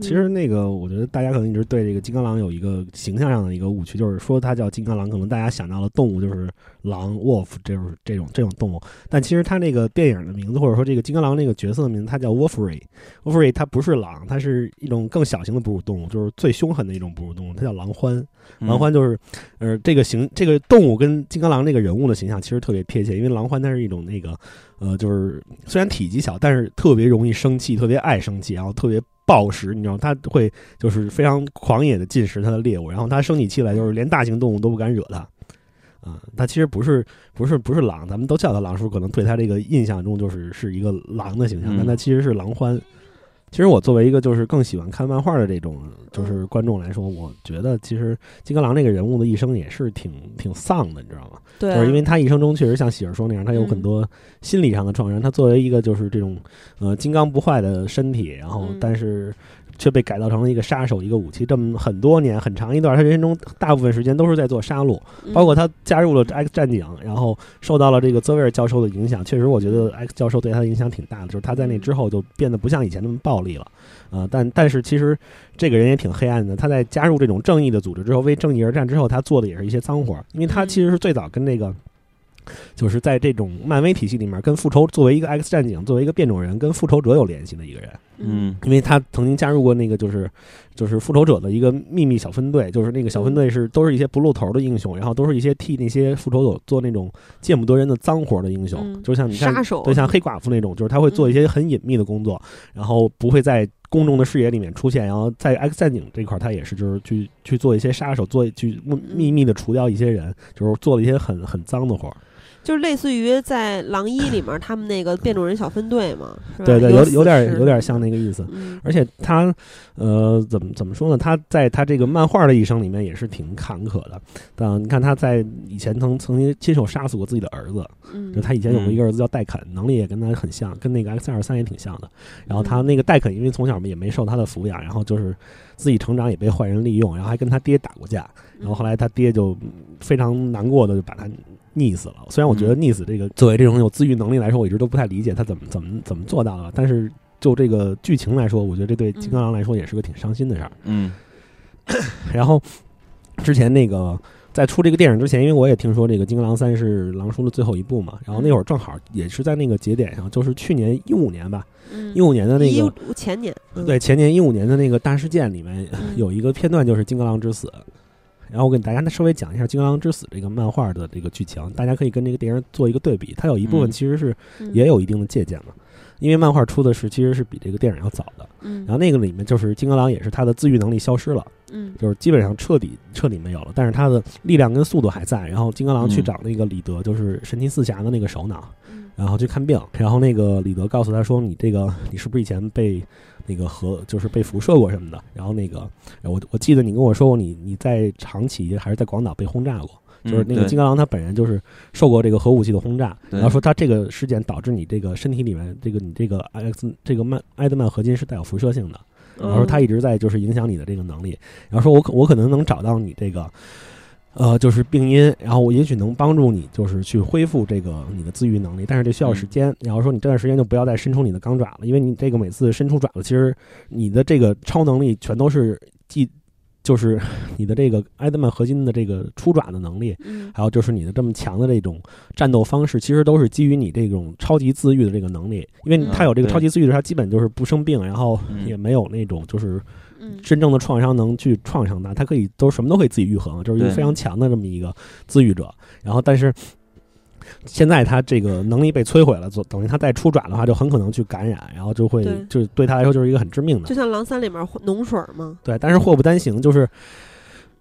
其实那个，我觉得大家可能一直对这个金刚狼有一个形象上的一个误区，就是说它叫金刚狼，可能大家想到的动物就是狼 （wolf） 这种这种这种动物。但其实它那个电影的名字，或者说这个金刚狼那个角色的名字，它叫 Wolfrey。Wolfrey 它不是狼，它是一种更小型的哺乳动物，就是最凶狠的一种哺乳动物，它叫狼獾。狼獾就是，呃，这个形这个动物跟金刚狼那个人物的形象其实特别贴切，因为狼獾它是一种那个，呃，就是虽然体积小，但是特别容易生气，特别爱生气，然后特别。暴食，你知道，它会就是非常狂野的进食它的猎物，然后它生起气来就是连大型动物都不敢惹它，啊，它其实不是不是不是狼，咱们都叫它狼叔，可能对它这个印象中就是是一个狼的形象，但它其实是狼獾。其实我作为一个就是更喜欢看漫画的这种就是观众来说，我觉得其实金刚狼这个人物的一生也是挺挺丧的，你知道吗？对，就是因为他一生中确实像喜儿说那样，他有很多心理上的创伤。他作为一个就是这种呃金刚不坏的身体，然后但是。却被改造成了一个杀手，一个武器。这么很多年，很长一段，他人生中大部分时间都是在做杀戮。包括他加入了 X 战警，然后受到了这个泽维尔教授的影响。确实，我觉得 X 教授对他的影响挺大的。就是他在那之后就变得不像以前那么暴力了。啊，但但是其实这个人也挺黑暗的。他在加入这种正义的组织之后，为正义而战之后，他做的也是一些脏活。因为他其实是最早跟那个。就是在这种漫威体系里面，跟复仇作为一个 X 战警，作为一个变种人，跟复仇者有联系的一个人。嗯，因为他曾经加入过那个，就是就是复仇者的一个秘密小分队，就是那个小分队是都是一些不露头的英雄，然后都是一些替那些复仇者做那种见不得人的脏活的英雄，就像你看，对，像黑寡妇那种，就是他会做一些很隐秘的工作，然后不会在公众的视野里面出现。然后在 X 战警这块，他也是就是去去做一些杀手，做去秘密的除掉一些人，就是做了一些很很脏的活。就是类似于在《狼一》里面他们那个变种人小分队嘛，对对，有有点有点像那个意思。而且他呃，怎么怎么说呢？他在他这个漫画的一生里面也是挺坎坷的。但，你看他在以前曾曾经亲手杀死过自己的儿子，就他以前有过一个儿子叫戴肯，能力也跟他很像，跟那个 X 二三也挺像的。然后他那个戴肯因为从小也没受他的抚养，然后就是自己成长也被坏人利用，然后还跟他爹打过架。然后后来他爹就非常难过的就把他。溺死了。虽然我觉得溺死这个作为这种有自愈能力来说，我一直都不太理解他怎么怎么怎么做到的。但是就这个剧情来说，我觉得这对金刚狼来说也是个挺伤心的事儿。嗯。然后之前那个在出这个电影之前，因为我也听说这个《金刚狼三》是狼叔的最后一部嘛，然后那会儿正好也是在那个节点上，就是去年一五年吧，一五年的那个前年，对前年一五年的那个大事件里面有一个片段，就是金刚狼之死。然后我给大家稍微讲一下《金刚狼之死》这个漫画的这个剧情，大家可以跟这个电影做一个对比。它有一部分其实是也有一定的借鉴嘛，因为漫画出的是其实是比这个电影要早的。嗯然后那个里面就是金刚狼也是他的自愈能力消失了，嗯就是基本上彻底彻底没有了，但是他的力量跟速度还在。然后金刚狼去找那个李德，就是神奇四侠的那个首脑，然后去看病。然后那个李德告诉他说：“你这个你是不是以前被？”那个核就是被辐射过什么的，然后那个我我记得你跟我说过，你你在长崎还是在广岛被轰炸过，就是那个金刚狼他本人就是受过这个核武器的轰炸，然后说他这个事件导致你这个身体里面这个你这个 X 这个曼埃德曼合金是带有辐射性的，然后说他一直在就是影响你的这个能力，然后说我可我可能能找到你这个。呃，就是病因，然后我也许能帮助你，就是去恢复这个你的自愈能力，但是这需要时间。然后说你这段时间就不要再伸出你的钢爪了，因为你这个每次伸出爪子，其实你的这个超能力全都是既就是 你的这个埃德曼合金的这个出爪的能力，还有就是你的这么强的这种战斗方式，其实都是基于你这种超级自愈的这个能力。因为他有这个超级自愈的，他基本就是不生病，然后也没有那种就是。真正的创伤能去创伤他，他可以都什么都可以自己愈合，就是一个非常强的这么一个自愈者。然后，但是现在他这个能力被摧毁了，就等于他再出爪的话，就很可能去感染，然后就会就对他来说就是一个很致命的。就像狼三里面脓水吗？对，但是祸不单行，就是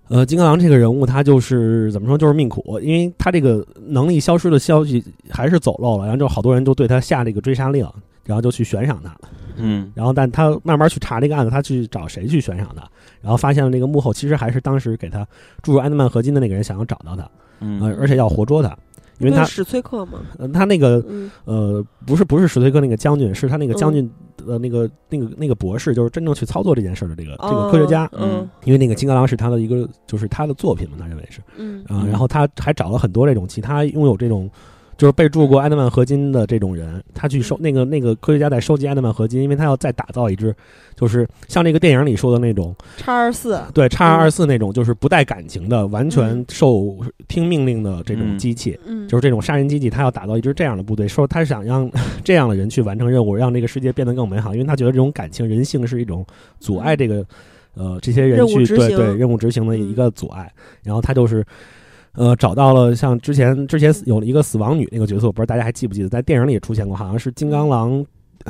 呃，金刚狼这个人物他就是怎么说，就是命苦，因为他这个能力消失的消息还是走漏了，然后就好多人都对他下这个追杀令，然后就去悬赏他。嗯，然后但他慢慢去查这个案子，他去找谁去悬赏他，然后发现了那个幕后其实还是当时给他注入安德曼合金的那个人想要找到他，嗯，而且要活捉他，因为他史崔克嘛？呃，他那个呃不是不是史崔克那个将军，是他那个将军的那个那个那个博士，就是真正去操作这件事的这个这个科学家，嗯，因为那个金刚狼是他的一个就是他的作品嘛，他认为是，嗯。啊，然后他还找了很多这种其他拥有这种。就是被注过埃德曼合金的这种人，他去收那个那个科学家在收集埃德曼合金，因为他要再打造一只，就是像那个电影里说的那种叉二四，对叉二四那种，就是不带感情的，完全受听命令的这种机器，就是这种杀人机器，他要打造一支这样的部队，说他想让这样的人去完成任务，让这个世界变得更美好，因为他觉得这种感情、人性是一种阻碍这个呃这些人去对对任务执行的一个阻碍，然后他就是。呃，找到了像之前之前有了一个死亡女那个角色，我不知道大家还记不记得，在电影里也出现过，好像是金刚狼，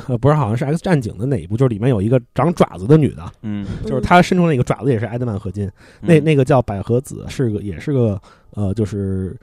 呃，不是，好像是 X 战警的哪一部，就是里面有一个长爪子的女的，嗯，就是她伸出那个爪子也是埃德曼合金，那那个叫百合子，是个也是个呃，就是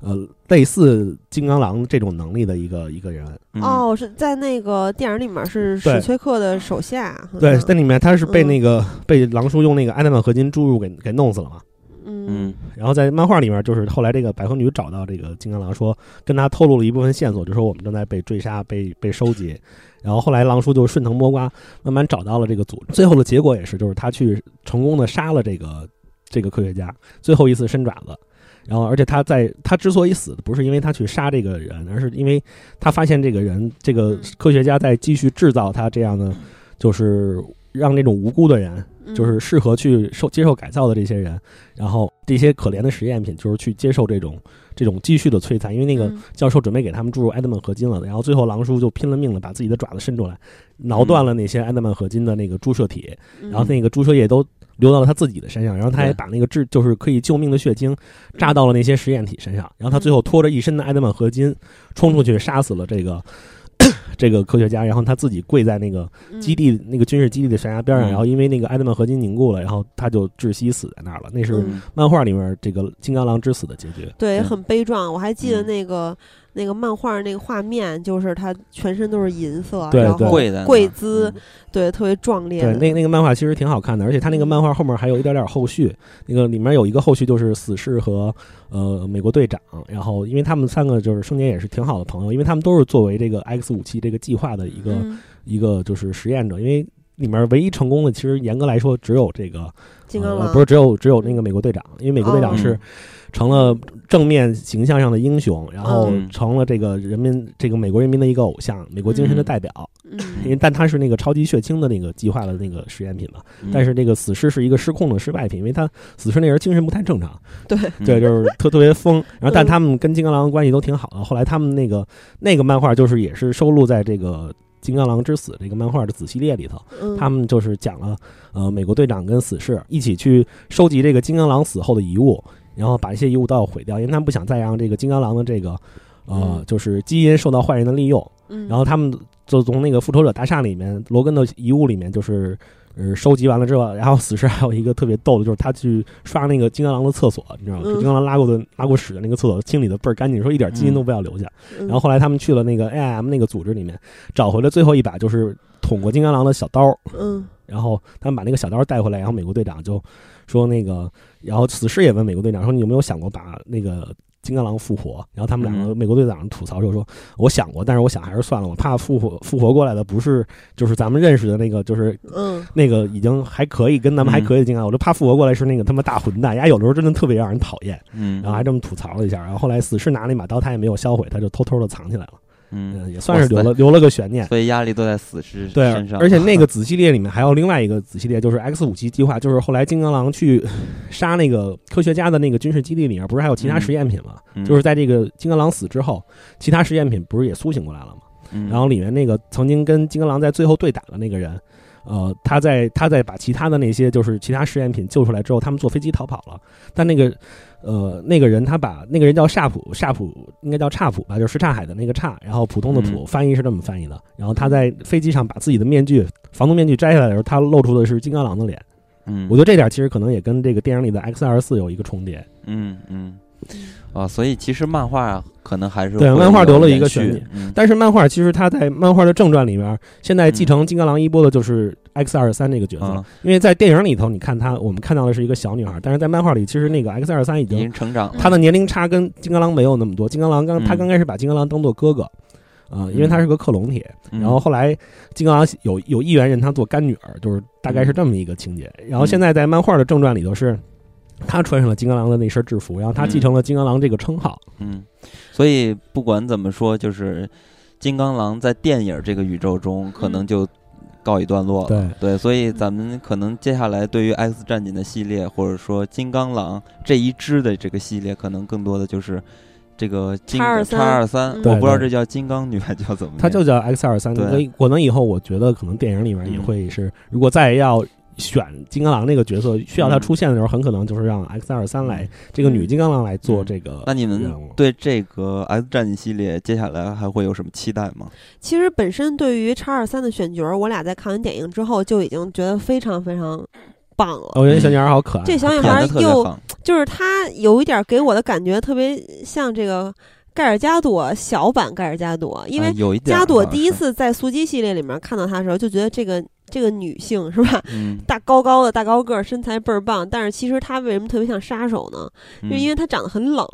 呃类似金刚狼这种能力的一个一个人。哦，是在那个电影里面是史崔克的手下，对，在里面他是被那个被狼叔用那个埃德曼合金注入给给弄死了嘛。嗯，然后在漫画里面，就是后来这个百合女找到这个金刚狼，说跟他透露了一部分线索，就说我们正在被追杀、被被收集。然后后来狼叔就顺藤摸瓜，慢慢找到了这个组织。最后的结果也是，就是他去成功的杀了这个这个科学家，最后一次伸爪子。然后，而且他在他之所以死，不是因为他去杀这个人，而是因为他发现这个人，这个科学家在继续制造他这样的，就是让那种无辜的人。就是适合去受接受改造的这些人，然后这些可怜的实验品就是去接受这种这种继续的摧残，因为那个教授准备给他们注入埃德曼合金了，然后最后狼叔就拼了命的把自己的爪子伸出来，挠断了那些埃德曼合金的那个注射体，然后那个注射液都流到了他自己的身上，然后他还把那个治就是可以救命的血精扎到了那些实验体身上，然后他最后拖着一身的埃德曼合金冲出去杀死了这个。这个科学家，然后他自己跪在那个基地那个军事基地的悬崖边上，然后因为那个埃德曼合金凝固了，然后他就窒息死在那儿了。那是漫画里面这个金刚狼之死的结局，对，很悲壮。我还记得那个。那个漫画那个画面，就是他全身都是银色，然后跪姿，对，特别壮烈。对，那那个漫画其实挺好看的，而且他那个漫画后面还有一点点后续。那个里面有一个后续，就是死侍和呃美国队长，然后因为他们三个就是生前也是挺好的朋友，因为他们都是作为这个 X 武器这个计划的一个一个就是实验者，因为里面唯一成功的，其实严格来说只有这个金刚狼，不是只有只有那个美国队长，因为美国队长是。成了正面形象上的英雄，然后成了这个人民这个美国人民的一个偶像，美国精神的代表。因为但他是那个超级血清的那个计划的那个实验品嘛，但是这个死尸是一个失控的失败品，因为他死尸那人精神不太正常。对 对，就是特特别疯。然后但他们跟金刚狼关系都挺好的。后来他们那个那个漫画就是也是收录在这个《金刚狼之死》这个漫画的子系列里头。他们就是讲了呃美国队长跟死侍一起去收集这个金刚狼死后的遗物。然后把一些遗物都要毁掉，因为他们不想再让这个金刚狼的这个，呃，就是基因受到坏人的利用。然后他们就从那个复仇者大厦里面，罗根的遗物里面，就是呃收集完了之后，然后死侍还有一个特别逗的，就是他去刷那个金刚狼的厕所，你知道吗？金刚狼拉过的拉过屎的那个厕所清理的倍儿干净，说一点基因都不要留下。然后后来他们去了那个 AIM 那个组织里面，找回了最后一把就是捅过金刚狼的小刀。嗯。然后他们把那个小刀带回来，然后美国队长就说那个。然后死侍也问美国队长说：“你有没有想过把那个金刚狼复活？”然后他们两个美国队长吐槽就说：“我想过，但是我想还是算了，我怕复活复活过来的不是就是咱们认识的那个，就是嗯那个已经还可以跟咱们还可以的金刚，我就怕复活过来是那个他妈大混蛋，呀，有的时候真的特别让人讨厌。”嗯，然后还这么吐槽了一下。然后后来死侍拿了一把刀，他也没有销毁，他就偷偷的藏起来了。嗯，也算是留了留了个悬念，所以压力都在死尸身上。而且那个子系列里面还有另外一个子系列，就是 X 武器计划，就是后来金刚狼去杀那个科学家的那个军事基地里面，不是还有其他实验品吗？就是在这个金刚狼死之后，其他实验品不是也苏醒过来了吗？然后里面那个曾经跟金刚狼在最后对打的那个人，呃，他在他在把其他的那些就是其他实验品救出来之后，他们坐飞机逃跑了，但那个。呃，那个人他把那个人叫夏普，夏普应该叫差普吧，就是什刹海的那个刹，然后普通的普，翻译是这么翻译的。然后他在飞机上把自己的面具，防毒面具摘下来的时候，他露出的是金刚狼的脸。嗯，我觉得这点其实可能也跟这个电影里的 X 二四有一个重叠。嗯嗯。啊，所以其实漫画可能还是对漫画留了一个悬念，但是漫画其实它在漫画的正传里面，现在继承金刚狼衣钵的就是 X 二三这个角色，因为在电影里头你看他，我们看到的是一个小女孩，但是在漫画里其实那个 X 二三已经成长，他的年龄差跟金刚狼没有那么多，金刚狼刚他刚开始把金刚狼当做哥哥，啊，因为他是个克隆体，然后后来金刚狼有有议员认他做干女儿，就是大概是这么一个情节，然后现在在漫画的正传里头是。他穿上了金刚狼的那身制服，然后他继承了金刚狼这个称号。嗯，所以不管怎么说，就是金刚狼在电影这个宇宙中可能就告一段落了。对对，所以咱们可能接下来对于 X 战警的系列，或者说金刚狼这一支的这个系列，可能更多的就是这个金叉二三。我不知道这叫金刚女还叫怎么？它就叫 X 二三。对，可能以后我觉得可能电影里面也会是，如果再要。选金刚狼那个角色需要他出现的时候，很可能就是让 X 二三来这个女金刚狼来做这个。那你们对这个 X 战警系列接下来还会有什么期待吗？其实本身对于叉二三的选角，我俩在看完电影之后就已经觉得非常非常棒了。我觉得小女孩好可爱，这小女孩又就是她有一点给我的感觉特别像这个盖尔加朵小版盖尔加朵，因为加朵第一次在速激系列里面看到她的时候就觉得这个。这个女性是吧？大高高的大高个儿，身材倍儿棒。但是其实她为什么特别像杀手呢？就因为她长得很冷。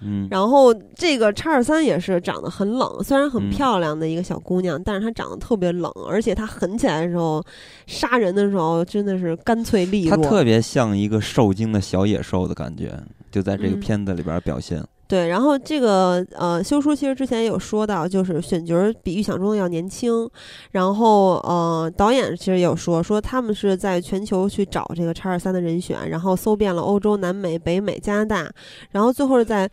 嗯。然后这个叉二三也是长得很冷，虽然很漂亮的一个小姑娘，但是她长得特别冷，而且她狠起来的时候，杀人的时候真的是干脆利落。她特别像一个受惊的小野兽的感觉，就在这个片子里边表现。对，然后这个呃，修书其实之前也有说到，就是选角比预想中的要年轻。然后呃，导演其实也有说，说他们是在全球去找这个叉二三的人选，然后搜遍了欧洲、南美、北美、加拿大，然后最后是在，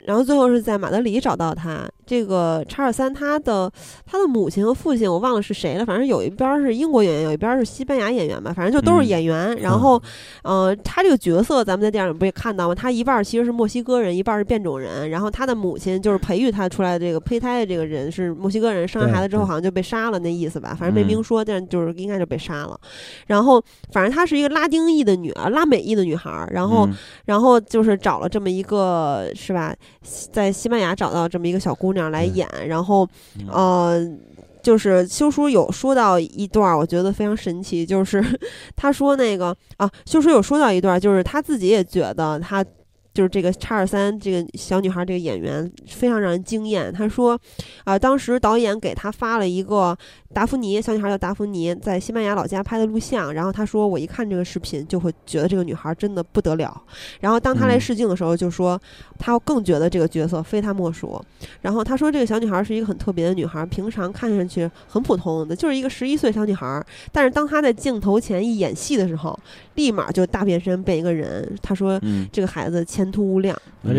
然后最后是在马德里找到他。这个查尔三他的他的母亲和父亲我忘了是谁了，反正有一边是英国演员，有一边是西班牙演员吧，反正就都是演员。然后，呃，他这个角色咱们在电影里不也看到吗？他一半其实是墨西哥人，一半是变种人。然后他的母亲就是培育他出来的这个胚胎的这个人是墨西哥人，生完孩子之后好像就被杀了那意思吧，反正没明说，但就是应该就被杀了。然后，反正她是一个拉丁裔的女儿，拉美裔的女孩。然后，然后就是找了这么一个，是吧？在西班牙找到这么一个小姑娘。来演，然后，呃，就是修书有说到一段，我觉得非常神奇，就是 他说那个啊，修书有说到一段，就是他自己也觉得他。就是这个叉二三这个小女孩这个演员非常让人惊艳。她说，啊，当时导演给她发了一个达芙妮小女孩叫达芙妮在西班牙老家拍的录像，然后她说我一看这个视频就会觉得这个女孩真的不得了。然后当她来试镜的时候就说，她更觉得这个角色非她莫属。然后她说这个小女孩是一个很特别的女孩，平常看上去很普通的，就是一个十一岁小女孩，但是当她在镜头前一演戏的时候，立马就大变身变一个人。她说这个孩子前。前途无量，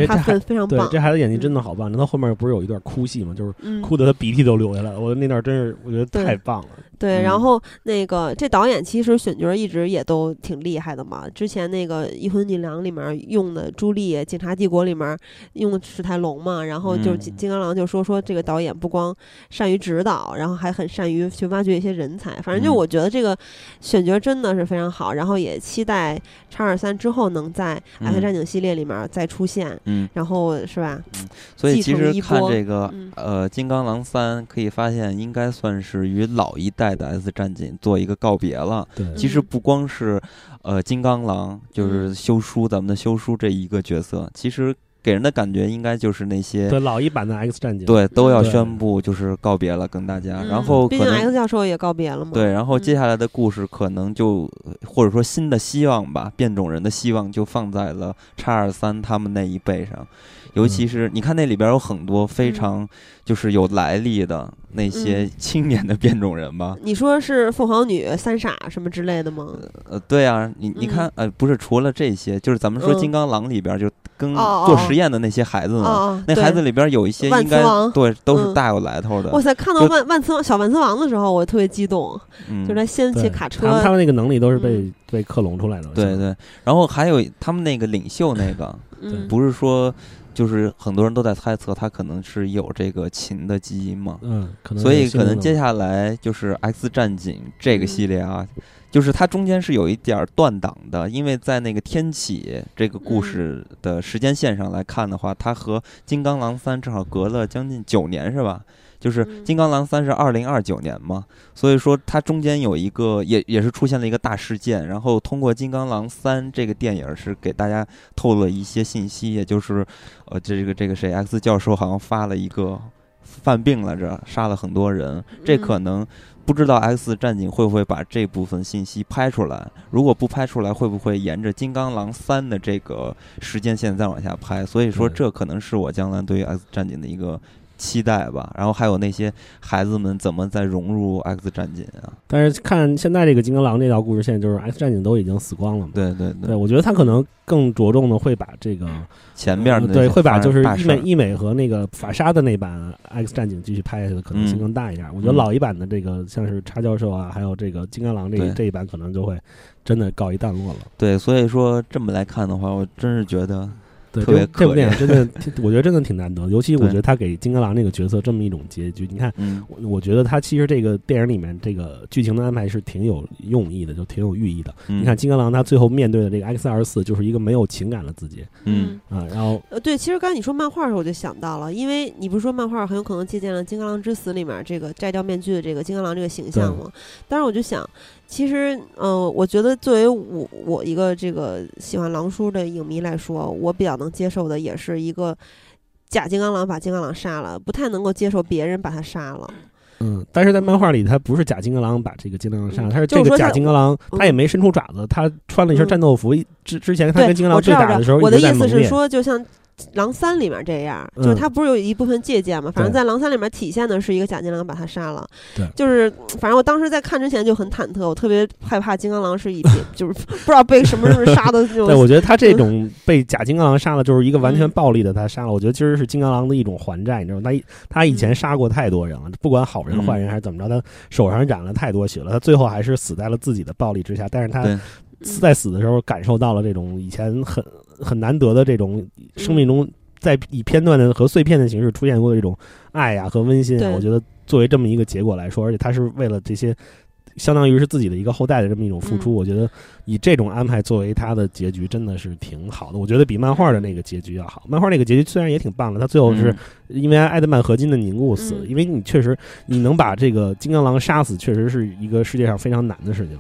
他很非常棒。这孩子演技真的好棒。那他后面不是有一段哭戏吗？就是哭的他鼻涕都流下来了。我那段真是我觉得太棒了。对，然后那个这导演其实选角一直也都挺厉害的嘛。之前那个《一魂女郎》里面用的朱莉，《警察帝国》里面用的史泰龙嘛。然后就是金金刚狼就说说这个导演不光善于指导，然后还很善于去挖掘一些人才。反正就我觉得这个选角真的是非常好。然后也期待叉二三之后能在《X 战警》系列里面再出现。嗯，然后是吧？嗯，所以其实看这个呃《金刚狼三》，可以发现应该算是与老一代。的 S 战警做一个告别了。对，其实不光是，呃，金刚狼就是修书，咱们的修书这一个角色，其实给人的感觉应该就是那些对老一版的 X 战警，对，都要宣布就是告别了，跟大家。然后，毕竟 X 教授也告别了嘛。对，然后接下来的故事可能就或者说新的希望吧，变种人的希望就放在了叉二三他们那一辈上。尤其是你看那里边有很多非常就是有来历的那些青年的变种人吧？你说是凤凰女、三傻什么之类的吗？呃，对啊，你你看，呃，不是，除了这些，就是咱们说金刚狼里边就跟做实验的那些孩子呢，那孩子里边有一些应该对都是大有来头的。哇塞，看到万万磁王小万磁王的时候，我特别激动，就是他掀起卡车，他们那个能力都是被被克隆出来的。对对，然后还有他们那个领袖那个，不是说。就是很多人都在猜测他可能是有这个琴的基因嘛，嗯，所以可能接下来就是《X 战警》这个系列啊，就是它中间是有一点断档的，因为在那个天启这个故事的时间线上来看的话，它和《金刚狼三》正好隔了将近九年，是吧？就是《金刚狼三》是二零二九年嘛，所以说它中间有一个也也是出现了一个大事件，然后通过《金刚狼三》这个电影是给大家透露了一些信息，也就是呃这个这个谁 X 教授好像发了一个犯病来着，杀了很多人，这可能不知道 X 战警会不会把这部分信息拍出来，如果不拍出来，会不会沿着《金刚狼三》的这个时间线再往下拍？所以说这可能是我将来对于 X 战警的一个。期待吧，然后还有那些孩子们怎么再融入 X 战警啊？但是看现在这个金刚狼这条故事线，就是 X 战警都已经死光了嘛？对对对，我觉得他可能更着重的会把这个前面的对，会把就是医美医美和那个法沙的那版 X 战警继续拍下去的可能性更大一点。我觉得老一版的这个像是叉教授啊，还有这个金刚狼这这一版可能就会真的告一段落了。对，所以说这么来看的话，我真是觉得。对，这这部电影真的，我觉得真的挺难得。尤其我觉得他给金刚狼那个角色这么一种结局，你看，我我觉得他其实这个电影里面这个剧情的安排是挺有用意的，就挺有寓意的。你看金刚狼他最后面对的这个 X 二十四，就是一个没有情感的自己。嗯啊，然后呃，对，其实刚才你说漫画的时候，我就想到了，因为你不是说漫画很有可能借鉴了《金刚狼之死》里面这个摘掉面具的这个金刚狼这个形象吗？当然我就想。其实，嗯，我觉得作为我我一个这个喜欢狼叔的影迷来说，我比较能接受的也是一个假金刚狼把金刚狼杀了，不太能够接受别人把他杀了。嗯，但是在漫画里，他不是假金刚狼把这个金刚狼杀了，他是这个假金刚狼，他也没伸出爪子，他穿了一身战斗服。之之前他跟金刚狼对打的时候，我的意思是说，就像。狼三》里面这样，就是他不是有一部分借鉴嘛？反正在《狼三》里面体现的是一个假金狼把他杀了。对，就是反正我当时在看之前就很忐忑，我特别害怕金刚狼是一 就是不知道被什么人杀的这种。对，我觉得他这种被假金刚狼杀了，就是一个完全暴力的他杀了。我觉得其实是金刚狼的一种还债，你知道吗？他他以前杀过太多人了，不管好人坏人还是怎么着，他手上染了太多血了，他最后还是死在了自己的暴力之下。但是他在死的时候感受到了这种以前很。很难得的这种生命中，在以片段的和碎片的形式出现过的这种爱呀和温馨啊，我觉得作为这么一个结果来说，而且他是为了这些，相当于是自己的一个后代的这么一种付出，我觉得以这种安排作为他的结局，真的是挺好的。我觉得比漫画的那个结局要好。漫画那个结局虽然也挺棒的，他最后是因为爱德曼合金的凝固死，因为你确实你能把这个金刚狼杀死，确实是一个世界上非常难的事情。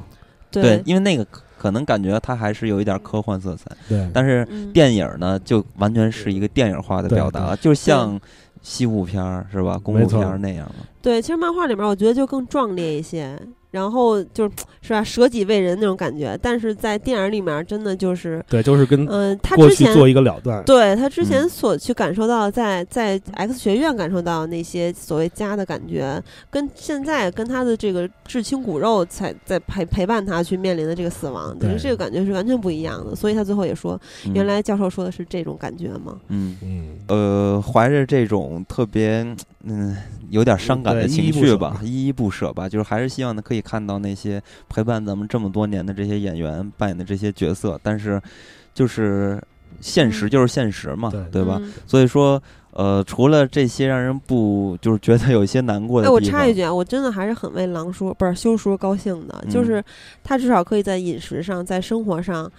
对，因为那个。可能感觉它还是有一点科幻色彩，对。但是电影呢，就完全是一个电影化的表达，就像西部片儿是吧，公路片儿那样的。对，其实漫画里面我觉得就更壮烈一些。然后就是 是吧，舍己为人那种感觉，但是在电影里面真的就是对，就是跟嗯，他之前做一个了断，对他之前所去感受到，在在 X 学院感受到那些所谓家的感觉，跟现在跟他的这个至亲骨肉才在陪陪伴他去面临的这个死亡，等于这个感觉是完全不一样的。所以他最后也说，原来教授说的是这种感觉吗？嗯嗯，呃，怀着这种特别嗯。有点伤感的情绪吧，依依不舍吧，就是还是希望呢可以看到那些陪伴咱们这么多年的这些演员扮演的这些角色，但是就是现实就是现实嘛，对吧？所以说，呃，除了这些让人不就是觉得有一些难过的，哎，我插一句啊，我真的还是很为狼叔不是修叔高兴的，就是他至少可以在饮食上，在生活上。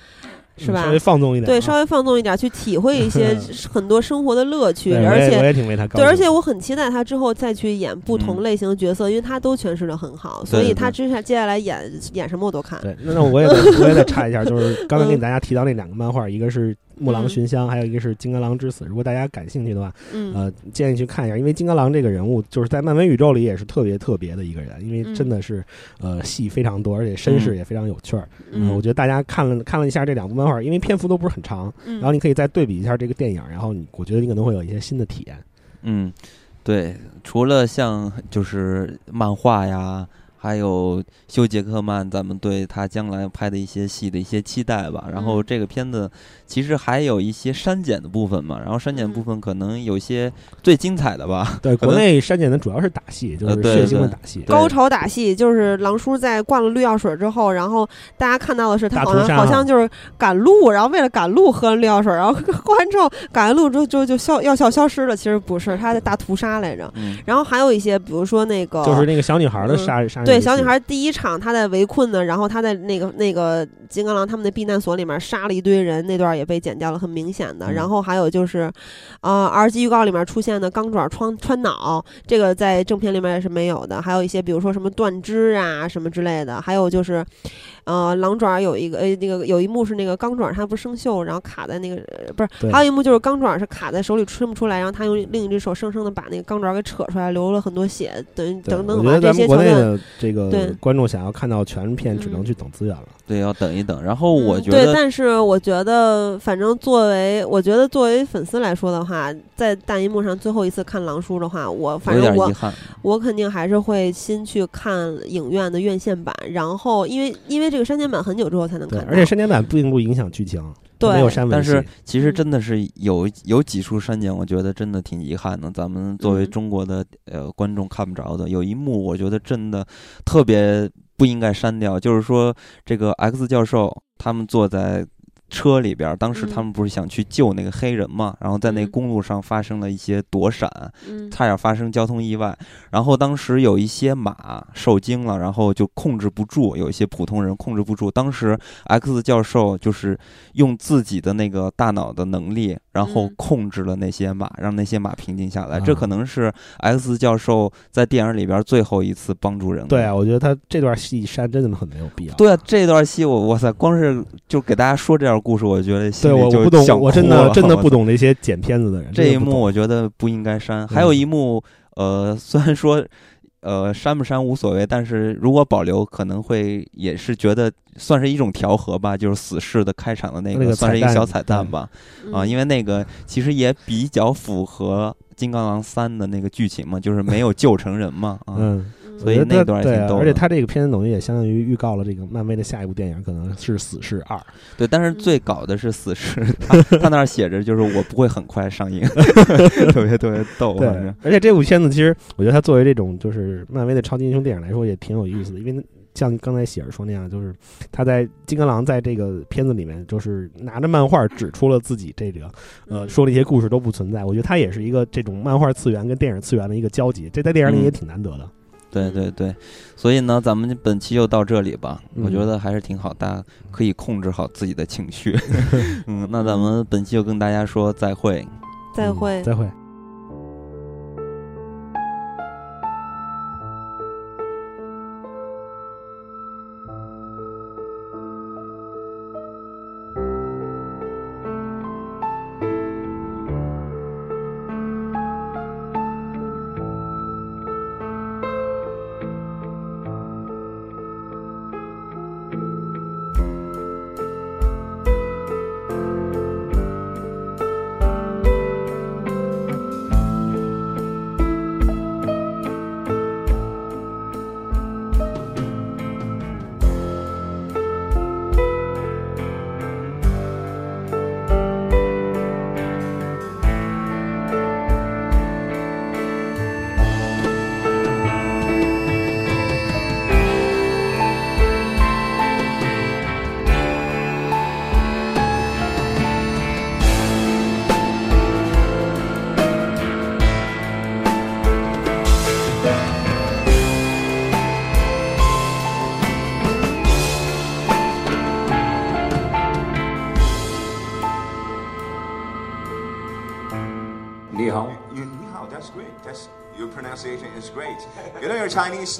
是吧？稍微放纵一点，对，稍微放纵一点，去体会一些很多生活的乐趣。而且我也挺为他高兴。对，而且我很期待他之后再去演不同类型的角色，因为他都诠释的很好。所以他接下接下来演演什么我都看。对，那那我也我也得插一下，就是刚才给大家提到那两个漫画，一个是。木狼寻香，还有一个是金刚狼之死。如果大家感兴趣的话，呃，建议去看一下，因为金刚狼这个人物就是在漫威宇宙里也是特别特别的一个人，因为真的是呃戏非常多，而且身世也非常有趣儿。嗯，我觉得大家看了看了一下这两部漫画，因为篇幅都不是很长，然后你可以再对比一下这个电影，然后你我觉得你可能会有一些新的体验。嗯，对，除了像就是漫画呀。还有休·杰克曼，咱们对他将来拍的一些戏的一些期待吧。然后这个片子其实还有一些删减的部分嘛。然后删减部分可能有些最精彩的吧。对，国内删减的主要是打戏，就是血腥的打戏，高潮打戏。就是狼叔在灌了绿药水之后，然后大家看到的是他好像好像就是赶路，然后为了赶路喝了绿药水，然后喝完之后赶完路之后就就消药效消失了。其实不是，他在大屠杀来着。然后还有一些，比如说那个就是那个小女孩的杀杀。对小女孩第一场，她在围困呢，然后她在那个那个金刚狼他们的避难所里面杀了一堆人，那段也被剪掉了，很明显的。然后还有就是，啊，R 级预告里面出现的钢爪穿穿脑，这个在正片里面也是没有的。还有一些，比如说什么断肢啊什么之类的。还有就是，呃，狼爪有一个，呃，那个有一幕是那个钢爪它不生锈，然后卡在那个不是，还有一幕就是钢爪是卡在手里伸不出来，然后他用另一只手生生的把那个钢爪给扯出来，流了很多血，等等等等吧这些桥段。这个。对观众想要看到全片，只能去等资源了。对，要等一等。然后我觉得，对，但是我觉得，反正作为我觉得作为粉丝来说的话，在大荧幕上最后一次看狼叔的话，我反正我我肯定还是会先去看影院的院线版。然后，因为因为这个删减版很久之后才能看，而且删减版并不影响剧情。对，没有删但是其实真的是有有几处删减，我觉得真的挺遗憾的。咱们作为中国的呃观众看不着的，有一幕我觉得真的特别不应该删掉，就是说这个 X 教授他们坐在。车里边，当时他们不是想去救那个黑人嘛？然后在那公路上发生了一些躲闪，差点发生交通意外。然后当时有一些马受惊了，然后就控制不住，有一些普通人控制不住。当时 X 教授就是用自己的那个大脑的能力，然后控制了那些马，让那些马平静下来。这可能是 X 教授在电影里边最后一次帮助人。对啊，我觉得他这段戏删真的很没有必要。对啊，这段戏我哇塞，光是就给大家说这样。故事我觉得对我不懂，我真的 真的不懂那些剪片子的人。这一幕我觉得不应该删。还有一幕，呃，虽然说呃，删不删无所谓，但是如果保留，可能会也是觉得算是一种调和吧，就是死侍的开场的那个，算是一个小彩蛋吧。啊，因为那个其实也比较符合《金刚狼三》的那个剧情嘛，就是没有 救成人嘛。嗯。所以那段挺逗，而且他这个片子等于也相当于预告了这个漫威的下一部电影，可能是《死侍二》。对，但是最搞的是《死侍 》，他他那儿写着就是我不会很快上映，特别特别逗。对，而且这部片子其实我觉得它作为这种就是漫威的超级英雄电影来说也挺有意思的，因为像刚才喜儿说那样，就是他在金刚狼在这个片子里面就是拿着漫画指出了自己这个呃说了一些故事都不存在，我觉得他也是一个这种漫画次元跟电影次元的一个交集，这在电影里也挺难得的。对对对，所以呢，咱们本期就到这里吧。我觉得还是挺好，大家可以控制好自己的情绪。嗯，那咱们本期就跟大家说再会，再会，再会。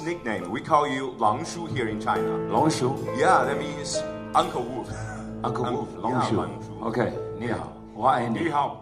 Chinese nickname. We call you Lang Shu here in China. Lang Shu? Yeah, that means Uncle Wolf. Uncle Wolf, Lang Shu. Yeah, Okay, 你好，我爱你。你好。